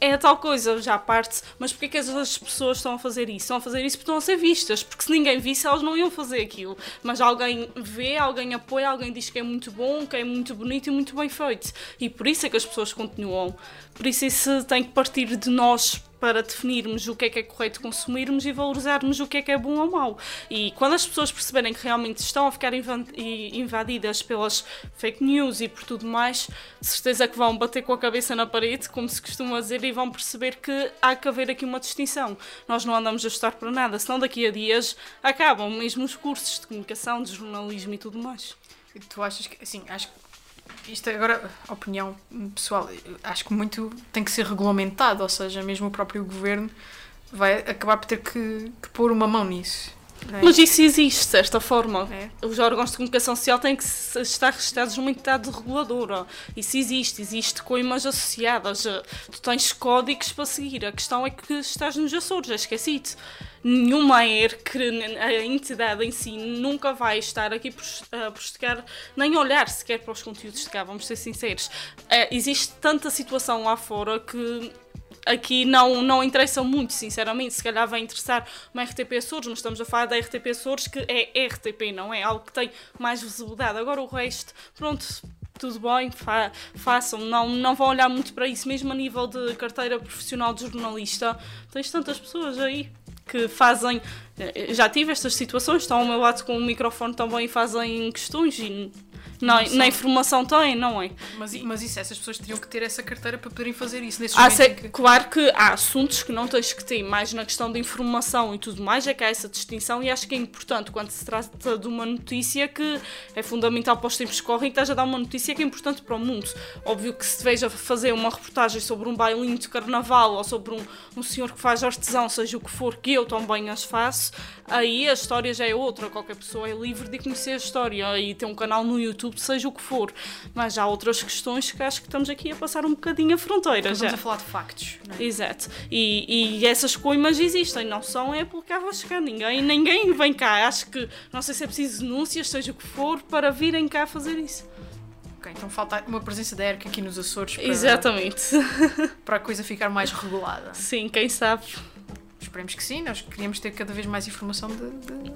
é tal coisa, já parte, mas porquê que as pessoas estão a fazer isso? Estão a fazer isso porque estão a ser vistas, porque se ninguém visse, elas não iam fazer aquilo. Mas alguém vê, alguém apoia, alguém diz que é muito bom, que é muito bonito e muito bem feito. E por isso é que as pessoas continuam. Por isso isso tem que partir de nós para definirmos o que é que é correto consumirmos e valorizarmos o que é que é bom ou mau. E quando as pessoas perceberem que realmente estão a ficar invadidas pelas fake news e por tudo mais, certeza que vão bater com a cabeça na parede, como se costuma dizer, e vão perceber que há que haver aqui uma distinção. Nós não andamos a estudar para nada, senão daqui a dias acabam mesmo os cursos de comunicação, de jornalismo e tudo mais. Tu achas que, assim, acho que isto agora, opinião pessoal, acho que muito tem que ser regulamentado, ou seja, mesmo o próprio governo vai acabar por ter que, que pôr uma mão nisso. É? Mas isso existe, de certa forma. É. Os órgãos de comunicação social têm que estar registrados numa entidade reguladora. Isso existe, existe coimas associadas. Tu tens códigos para seguir. A questão é que estás nos Açores, esquecido. Nenhuma ERC, a entidade em si, nunca vai estar aqui a prostegar, nem olhar sequer para os conteúdos de cá, vamos ser sinceros. É, existe tanta situação lá fora que aqui não, não interessam muito, sinceramente. Se calhar vai interessar uma RTP Açores, mas estamos a falar da RTP Açores, que é RTP, não é algo que tem mais visibilidade. Agora o resto, pronto, tudo bem, fa façam, não, não vão olhar muito para isso, mesmo a nível de carteira profissional de jornalista. Tens tantas pessoas aí que fazem. Eh, já tive estas situações, estão ao meu lado com o microfone também e fazem questões e não, na informação têm, não é? Mas, mas isso, essas pessoas teriam que ter essa carteira para poderem fazer isso nesse ah, que... Claro que há assuntos que não tens que ter, mais na questão da informação e tudo mais, é que há essa distinção e acho que é importante quando se trata de uma notícia que é fundamental para os tempos que correm que estás a dar uma notícia que é importante para o mundo. Óbvio que se veja fazer uma reportagem sobre um bailinho de carnaval ou sobre um, um senhor que faz artesão, seja o que for, que eu também as faço, aí a história já é outra. Qualquer pessoa é livre de conhecer a história e ter um canal no YouTube Seja o que for. Mas há outras questões que acho que estamos aqui a passar um bocadinho a fronteira. Estamos já. a falar de factos. É? Exato. E, e essas coimas existem, não são é porque vai chegar ninguém. Ninguém vem cá. Acho que não sei se é preciso denúncias, seja o que for, para virem cá fazer isso. Ok, então falta uma presença da ERC aqui nos Açores para, Exatamente. para a coisa ficar mais regulada. Sim, quem sabe. Esperemos que sim, nós queríamos ter cada vez mais informação de de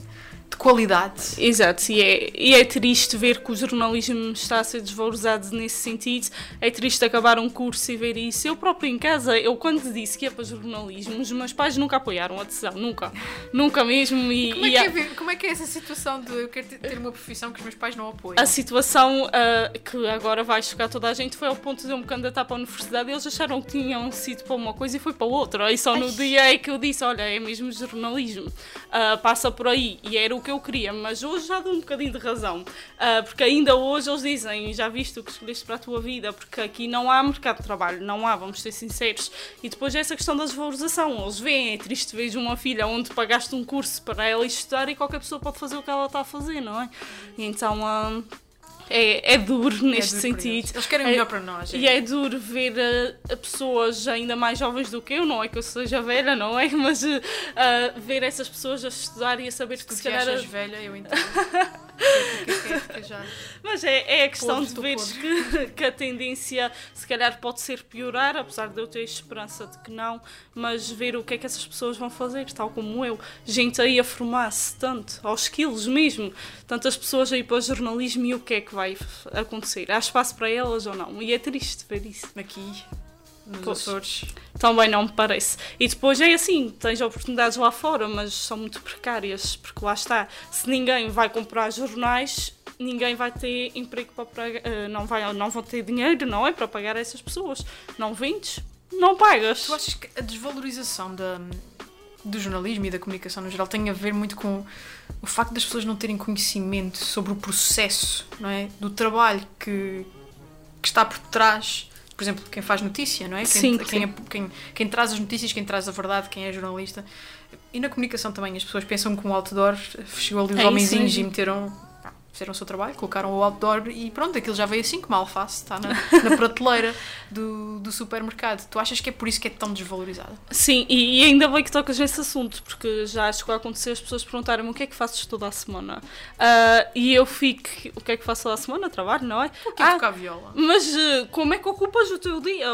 qualidade. Exato, e é, e é triste ver que o jornalismo está a ser desvalorizado nesse sentido. É triste acabar um curso e ver isso. Eu próprio em casa, eu quando disse que ia para jornalismo, os meus pais nunca apoiaram a decisão, nunca. nunca mesmo. E, como, é que é, como é que é essa situação de eu quero ter uma profissão que os meus pais não apoiam? A situação uh, que agora vai chocar toda a gente foi ao ponto de eu me candidatar para a universidade e eles acharam que tinham sido para uma coisa e foi para outra. E só no Ai. dia é que eu disse: olha, é mesmo jornalismo. Uh, passa por aí. E era o que eu queria, mas hoje já dou um bocadinho de razão. Uh, porque ainda hoje eles dizem, já viste o que escolheste para a tua vida, porque aqui não há mercado de trabalho, não há, vamos ser sinceros. E depois é essa questão da desvalorização. Eles veem, é triste ver uma filha onde pagaste um curso para ela estudar e qualquer pessoa pode fazer o que ela está a fazer, não é? Então. Uh, é, é duro neste é duro sentido. Eles. eles. querem o é, melhor para nós. É. E é duro ver uh, pessoas ainda mais jovens do que eu, não é que eu seja velha, não é? Mas uh, ver essas pessoas a estudar e a saber que se, se calhar. Se velha, eu entendo. Mas é, é a questão de ver que, que, a tendência se calhar pode ser piorar, apesar de eu ter esperança de que não, mas ver o que é que essas pessoas vão fazer, tal como eu. Gente aí a formar-se tanto, aos quilos mesmo, tantas pessoas aí para o jornalismo e o que é que vai acontecer? Há espaço para elas ou não? E é triste ver isso. Aqui, nos pois, Açores. Também não me parece. E depois é assim, tens oportunidades lá fora, mas são muito precárias, porque lá está, se ninguém vai comprar jornais, ninguém vai ter emprego para eh, não, vai, não vão ter dinheiro, não é? Para pagar essas pessoas. Não vendes, não pagas. Tu achas que a desvalorização da, do jornalismo e da comunicação no geral tem a ver muito com o facto das pessoas não terem conhecimento sobre o processo, não é? Do trabalho que, que está por trás por exemplo, quem faz notícia, não é? Quem, sim, quem, sim. É, quem, quem, traz as notícias, quem traz a verdade, quem é jornalista. E na comunicação também, as pessoas pensam que um outdoor fechou ali os é homenzinhos e meteram fizeram o seu trabalho, colocaram o outdoor e pronto, aquilo já veio assim como a alface, está na, na prateleira do, do supermercado. Tu achas que é por isso que é tão desvalorizada? Sim, e, e ainda bem que tocas nesse assunto, porque já chegou a acontecer as pessoas perguntarem-me o que é que fazes toda a semana. Uh, e eu fico, o que é que faço toda a semana? Trabalho, não é? O que é ah, tocar viola? Mas uh, como é que ocupas o teu dia?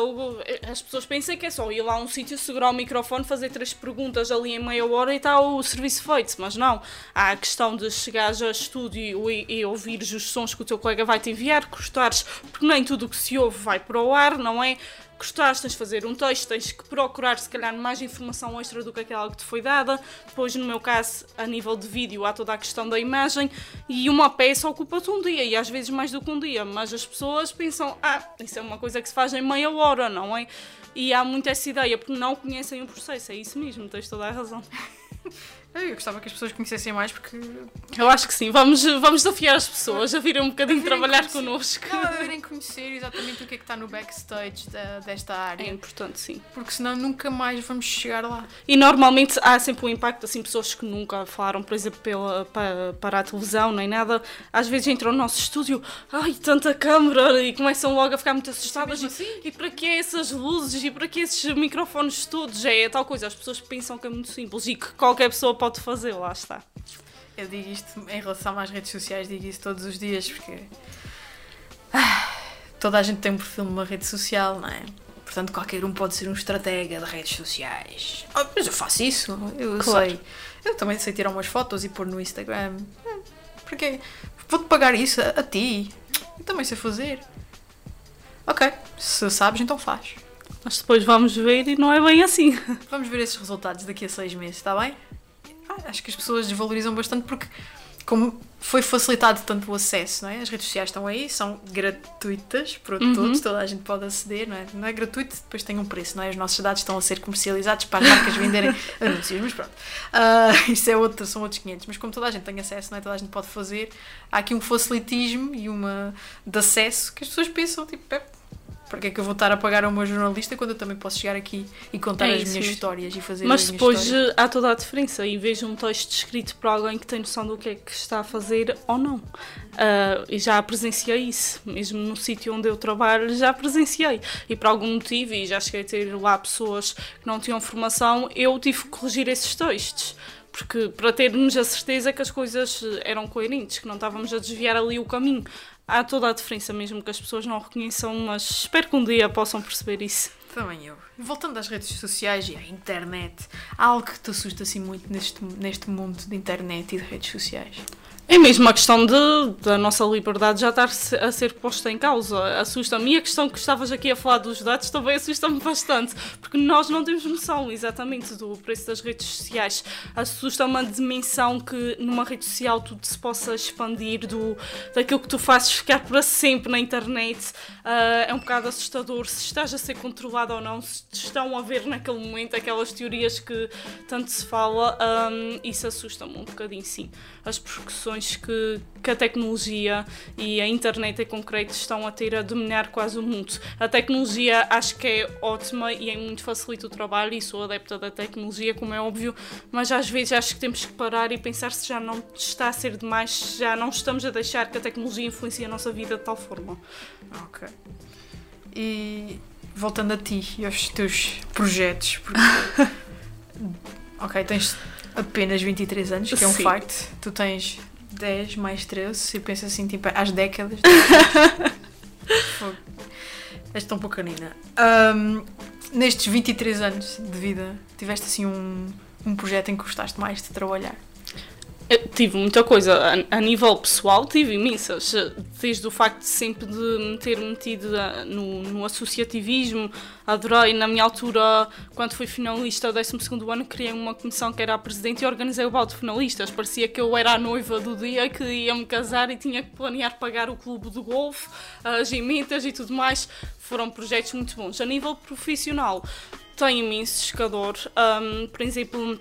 As pessoas pensam que é só ir lá a um sítio, segurar o microfone, fazer três perguntas ali em meia hora e está o serviço feito. Mas não, há a questão de chegares a estúdio e, e ouvires os sons que o teu colega vai te enviar, gostares, porque nem tudo o que se ouve vai para o ar, não é? gostares, tens de fazer um texto, tens que procurar se calhar mais informação extra do que aquela que te foi dada. Depois, no meu caso, a nível de vídeo, há toda a questão da imagem e uma peça ocupa-te um dia e às vezes mais do que um dia, mas as pessoas pensam, ah, isso é uma coisa que se faz em meia hora, não é? E há muito essa ideia porque não conhecem o processo, é isso mesmo, tens toda a razão. Eu gostava que as pessoas conhecessem mais porque. Eu acho que sim. Vamos, vamos desafiar as pessoas a virem um bocadinho a trabalhar connosco. Não, virem conhecer exatamente o que é que está no backstage da, desta área. É importante, sim. Porque senão nunca mais vamos chegar lá. E normalmente há sempre um impacto, assim, pessoas que nunca falaram, por exemplo, pela, para, para a televisão nem nada, às vezes entram no nosso estúdio, ai, tanta câmera, e começam logo a ficar muito assustadas. É assim? e, e para que essas luzes e para que esses microfones todos? É tal coisa. As pessoas pensam que é muito simples e que qualquer pessoa pode fazer, lá está. Eu digo isto em relação às redes sociais, digo isso todos os dias, porque ah, toda a gente tem um perfil numa rede social, não é? Portanto, qualquer um pode ser um estratega de redes sociais. Oh, mas eu faço isso, eu claro. sei. Eu também sei tirar umas fotos e pôr no Instagram. Hum, porque vou-te pagar isso a, a ti. Eu também sei fazer. Ok, se sabes, então faz. Mas depois vamos ver e não é bem assim. Vamos ver esses resultados daqui a seis meses, está bem? Ah, acho que as pessoas desvalorizam bastante porque, como foi facilitado tanto o acesso, não é? As redes sociais estão aí, são gratuitas para uhum. todos, toda a gente pode aceder, não é? Não é gratuito, depois tem um preço, não é? Os nossos dados estão a ser comercializados para as marcas venderem anúncios, mas pronto. Uh, isso é outro, são outros 500, mas como toda a gente tem acesso, não é? Toda a gente pode fazer, há aqui um facilitismo e uma de acesso que as pessoas pensam, tipo, porque é que eu vou estar a pagar a uma jornalista quando eu também posso chegar aqui e contar é as minhas mesmo. histórias e fazer Mas depois histórias. há toda a diferença e vejo um texto escrito por alguém que tem noção do que é que está a fazer ou não. Uh, e já presenciei isso, mesmo no sítio onde eu trabalho, já presenciei. E por algum motivo, e já cheguei a ter lá pessoas que não tinham formação, eu tive que corrigir esses textos porque para termos a certeza que as coisas eram coerentes, que não estávamos a desviar ali o caminho há toda a diferença mesmo que as pessoas não reconheçam, mas espero que um dia possam perceber isso. Também eu. Voltando às redes sociais e à internet, há algo que te assusta assim muito neste, neste mundo de internet e de redes sociais? É mesmo a questão de, da nossa liberdade já estar a ser posta em causa. Assusta-me. E a questão que estavas aqui a falar dos dados também assusta-me bastante, porque nós não temos noção exatamente do preço das redes sociais. Assusta-me a dimensão que numa rede social tudo se possa expandir do, daquilo que tu fazes ficar para sempre na internet. Uh, é um bocado assustador se estás a ser controlado ou não, se te estão a ver naquele momento aquelas teorias que tanto se fala. Um, isso assusta-me um bocadinho, sim. As percussões que, que a tecnologia e a internet em concreto estão a ter a dominar quase o mundo. A tecnologia acho que é ótima e é muito facilita o trabalho e sou adepta da tecnologia, como é óbvio, mas às vezes acho que temos que parar e pensar se já não está a ser demais, se já não estamos a deixar que a tecnologia influencie a nossa vida de tal forma. Ok. E voltando a ti e aos teus projetos, porque... ok, tens apenas 23 anos, que é um facto. Tu tens 10 mais 13, eu penso assim, tipo, às décadas. És tão poucanina. Um, nestes 23 anos de vida, tiveste assim um, um projeto em que gostaste mais de trabalhar? Eu tive muita coisa. A, a, nível pessoal, tive imensas. Desde o facto de sempre de me ter metido no, no associativismo, adorei. Na minha altura, quando fui finalista do 12 ano, criei uma comissão que era a presidente e organizei o balde de finalistas. Parecia que eu era a noiva do dia que ia me casar e tinha que planear pagar o clube de golfe, as emendas e tudo mais. Foram projetos muito bons. A nível profissional, tenho imenso escador. Um, por exemplo,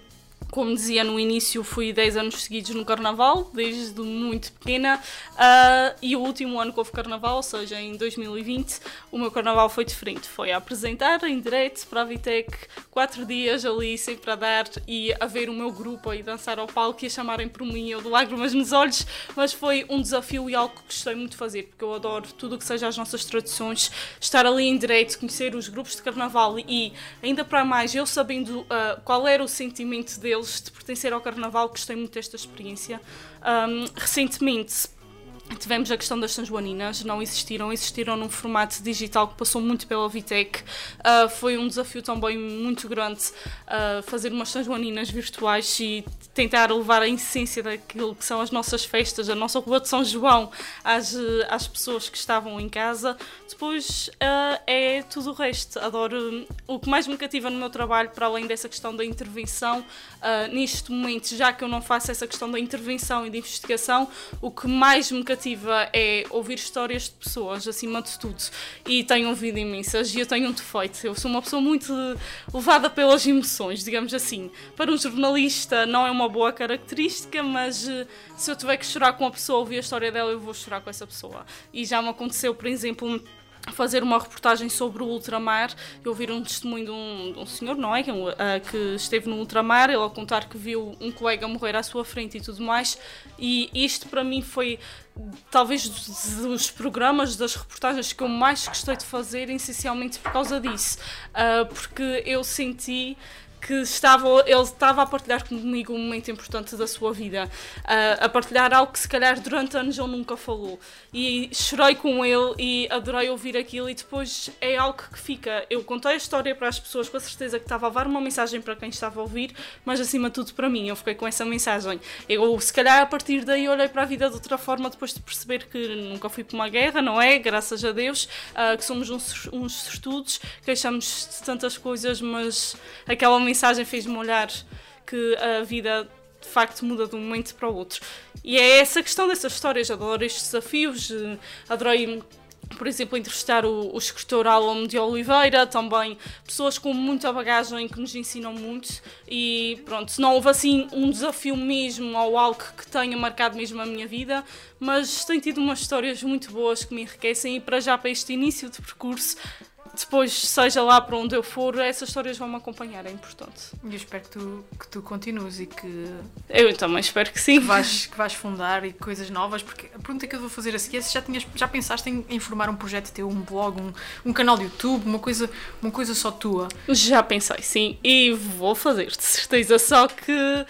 como dizia no início, fui 10 anos seguidos no Carnaval, desde muito pequena, uh, e o último ano que houve Carnaval, ou seja, em 2020, o meu Carnaval foi diferente. Foi a apresentar em direto para a Vitec, quatro dias ali, sempre a dar e a ver o meu grupo e dançar ao palco e a chamarem por mim, eu de lágrimas nos olhos, mas foi um desafio e algo que gostei muito de fazer, porque eu adoro tudo o que seja as nossas tradições, estar ali em direto, conhecer os grupos de Carnaval e, ainda para mais, eu sabendo uh, qual era o sentimento deles deles de pertencer ao Carnaval, gostei muito desta experiência. Um, recentemente Tivemos a questão das São Joaninas, não existiram, existiram num formato digital que passou muito pela Vitec. Uh, foi um desafio também muito grande uh, fazer umas São Joaninas virtuais e tentar levar a essência daquilo que são as nossas festas, a nossa rua de São João às, às pessoas que estavam em casa. Depois uh, é tudo o resto. Adoro. O que mais me cativa no meu trabalho, para além dessa questão da intervenção, neste momento, já que eu não faço essa questão da intervenção e da investigação, o que mais me cativa é ouvir histórias de pessoas, acima de tudo. E tenho ouvido imensas e eu tenho um defeito. Eu sou uma pessoa muito levada pelas emoções, digamos assim. Para um jornalista não é uma boa característica, mas eh, se eu tiver que chorar com a pessoa, ouvir a história dela, eu vou chorar com essa pessoa. E já me aconteceu, por exemplo, fazer uma reportagem sobre o ultramar e ouvir um testemunho de um, de um senhor, não? Que, uh, que, esteve no ultramar, ele a contar que viu um colega morrer à sua frente e tudo mais. E isto para mim foi talvez dos, dos programas, das reportagens que eu mais gostei de fazer, essencialmente por causa disso. Uh, porque eu senti que estava, ele estava a partilhar comigo um momento importante da sua vida, uh, a partilhar algo que se calhar durante anos ele nunca falou. E chorei com ele e adorei ouvir aquilo e depois é algo que fica. Eu contei a história para as pessoas com a certeza que estava a levar uma mensagem para quem estava a ouvir, mas acima de tudo para mim, eu fiquei com essa mensagem. Eu se calhar a partir daí olhei para a vida de outra forma depois de perceber que nunca fui para uma guerra, não é? Graças a Deus, uh, que somos uns, uns estudos, queixamos de tantas coisas, mas aquela mensagem fez-me olhar que a vida de facto muda de um momento para o outro. E é essa questão dessas histórias, adoro estes desafios, eh, adorei por exemplo, entrevistar o, o escritor Alan de Oliveira, também pessoas com muita bagagem que nos ensinam muito. E pronto, não houve assim um desafio mesmo ou algo que tenha marcado mesmo a minha vida, mas tenho tido umas histórias muito boas que me enriquecem. E para já para este início de percurso depois, seja lá para onde eu for, essas histórias vão me acompanhar, é importante. E eu espero que tu, que tu continues e que. Eu também espero que sim. Que vais, que vais fundar e coisas novas, porque a pergunta que eu vou fazer a seguir é se já, tinhas, já pensaste em, em formar um projeto teu, um blog, um, um canal de YouTube, uma coisa, uma coisa só tua? Já pensei, sim, e vou fazer, de certeza, só que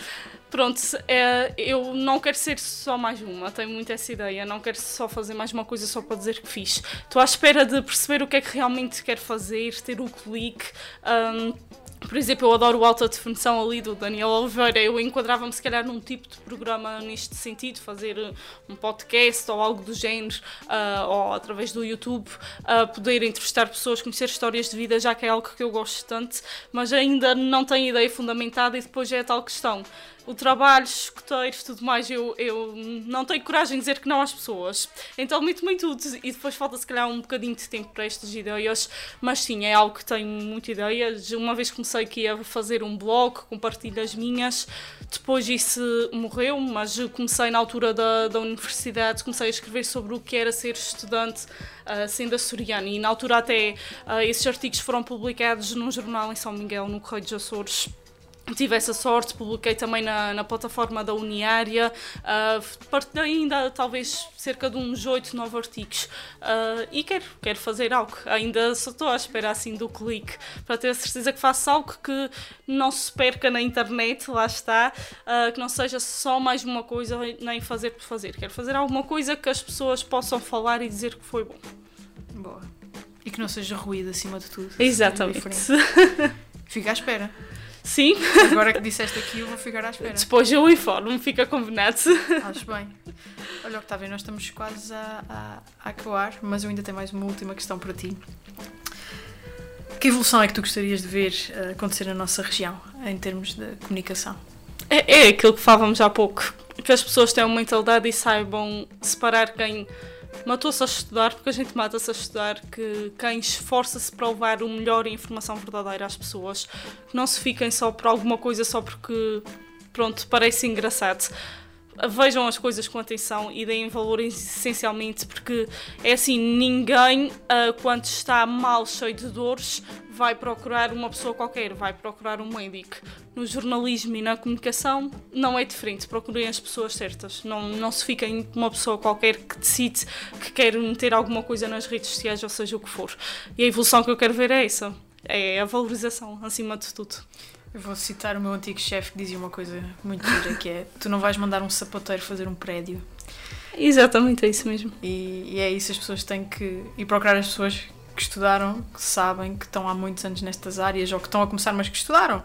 Pronto, é, eu não quero ser só mais uma, tenho muito essa ideia. Não quero só fazer mais uma coisa só para dizer que fiz. Estou à espera de perceber o que é que realmente quero fazer, ter o clique. Um, por exemplo, eu adoro o alta definição ali do Daniel Oliveira. Eu enquadrava-me, se calhar, num tipo de programa neste sentido, fazer um podcast ou algo do género, uh, ou através do YouTube, uh, poder entrevistar pessoas, conhecer histórias de vida, já que é algo que eu gosto tanto, mas ainda não tenho ideia fundamentada e depois é a tal questão o trabalho, escuteiros, tudo mais, eu, eu não tenho coragem de dizer que não às pessoas. Então em tudo e depois falta se calhar um bocadinho de tempo para estas ideias, mas sim, é algo que tenho muita ideia. Uma vez comecei que ia fazer um blog, compartilho as minhas, depois isso morreu, mas comecei na altura da, da universidade, comecei a escrever sobre o que era ser estudante uh, sendo açoriano. E na altura até uh, esses artigos foram publicados num jornal em São Miguel, no Correio dos Açores tive essa sorte, publiquei também na, na plataforma da Uniária, uh, partilhei ainda talvez cerca de uns 8, 9 artigos uh, e quero, quero fazer algo, ainda só estou à espera assim do clique para ter a certeza que faço algo que não se perca na internet, lá está, uh, que não seja só mais uma coisa nem fazer por fazer, quero fazer alguma coisa que as pessoas possam falar e dizer que foi bom. Boa. E que não seja ruído acima de tudo. Exatamente. Fica à espera. Sim. Agora que disseste aqui, eu vou ficar à espera. Depois eu informo, fica combinado. Acho bem. Olha, Octávio, nós estamos quase a, a, a acabar, mas eu ainda tenho mais uma última questão para ti. Que evolução é que tu gostarias de ver uh, acontecer na nossa região, em termos de comunicação? É, é aquilo que falávamos há pouco. Que as pessoas tenham mentalidade e saibam separar quem matou-se a estudar, porque a gente mata-se a estudar, que quem esforça-se para levar o melhor e a informação verdadeira às pessoas, que não se fiquem só por alguma coisa, só porque pronto, parece engraçado vejam as coisas com atenção e deem valor essencialmente, porque é assim: ninguém, uh, quando está mal, cheio de dores, vai procurar uma pessoa qualquer, vai procurar um médico. No jornalismo e na comunicação não é diferente, procurem as pessoas certas. Não, não se fiquem com uma pessoa qualquer que decide que quer meter alguma coisa nas redes sociais, ou seja o que for. E a evolução que eu quero ver é essa: é a valorização acima de tudo. Eu vou citar o meu antigo chefe que dizia uma coisa muito dura, que é tu não vais mandar um sapateiro fazer um prédio. Exatamente, é isso mesmo. E, e é isso, as pessoas têm que ir procurar as pessoas que estudaram, que sabem, que estão há muitos anos nestas áreas ou que estão a começar, mas que estudaram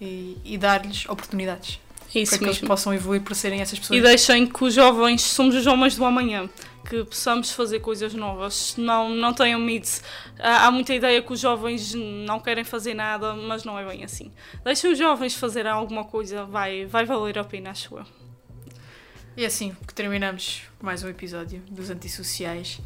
e, e dar-lhes oportunidades. Isso para que mesmo. eles possam evoluir por serem essas pessoas. E deixem que os jovens, somos os homens do amanhã, que possamos fazer coisas novas. Não, não tenham medo. Há, muita ideia que os jovens não querem fazer nada, mas não é bem assim. Deixem os jovens fazer alguma coisa, vai, vai valer a pena, acho eu. E é assim que terminamos mais um episódio dos Antissociais.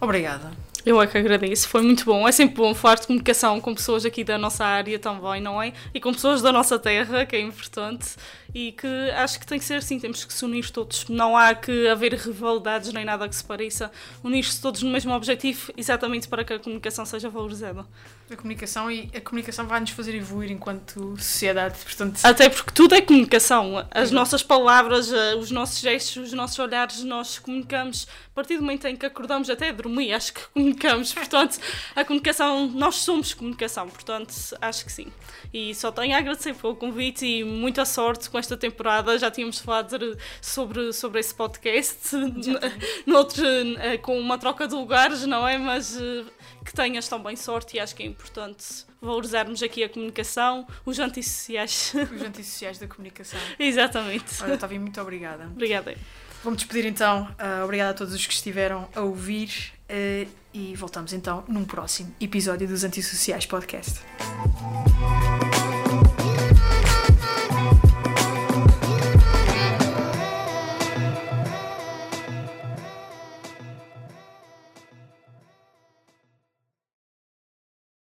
Obrigada. Eu é que agradeço, foi muito bom. É sempre bom falar de comunicação com pessoas aqui da nossa área também, não é? E com pessoas da nossa terra, que é importante. E que acho que tem que ser assim, temos que se unir todos. Não há que haver rivalidades nem nada que se pareça. Unir-se todos no mesmo objetivo, exatamente para que a comunicação seja valorizada. A comunicação e a comunicação vai nos fazer evoluir enquanto sociedade, portanto. Até porque tudo é comunicação. As nossas palavras, eh, os nossos gestos, os nossos olhares, nós comunicamos. A partir do momento em que acordamos até dormir, acho que comunicamos. Portanto, a comunicação, nós somos comunicação. Portanto, acho que sim. E só tenho a agradecer pelo convite e muita sorte com esta temporada. Já tínhamos falado sobre, sobre esse podcast, noutro, eh, com uma troca de lugares, não é? Mas eh, que tenhas também sorte e acho que é importante valorizarmos aqui a comunicação, os antissociais. Os antissociais da comunicação. Exatamente. Olha, Tavi, muito obrigada. Obrigada. Vamos despedir então. Uh, obrigada a todos os que estiveram a ouvir uh, e voltamos então num próximo episódio dos Antissociais Podcast.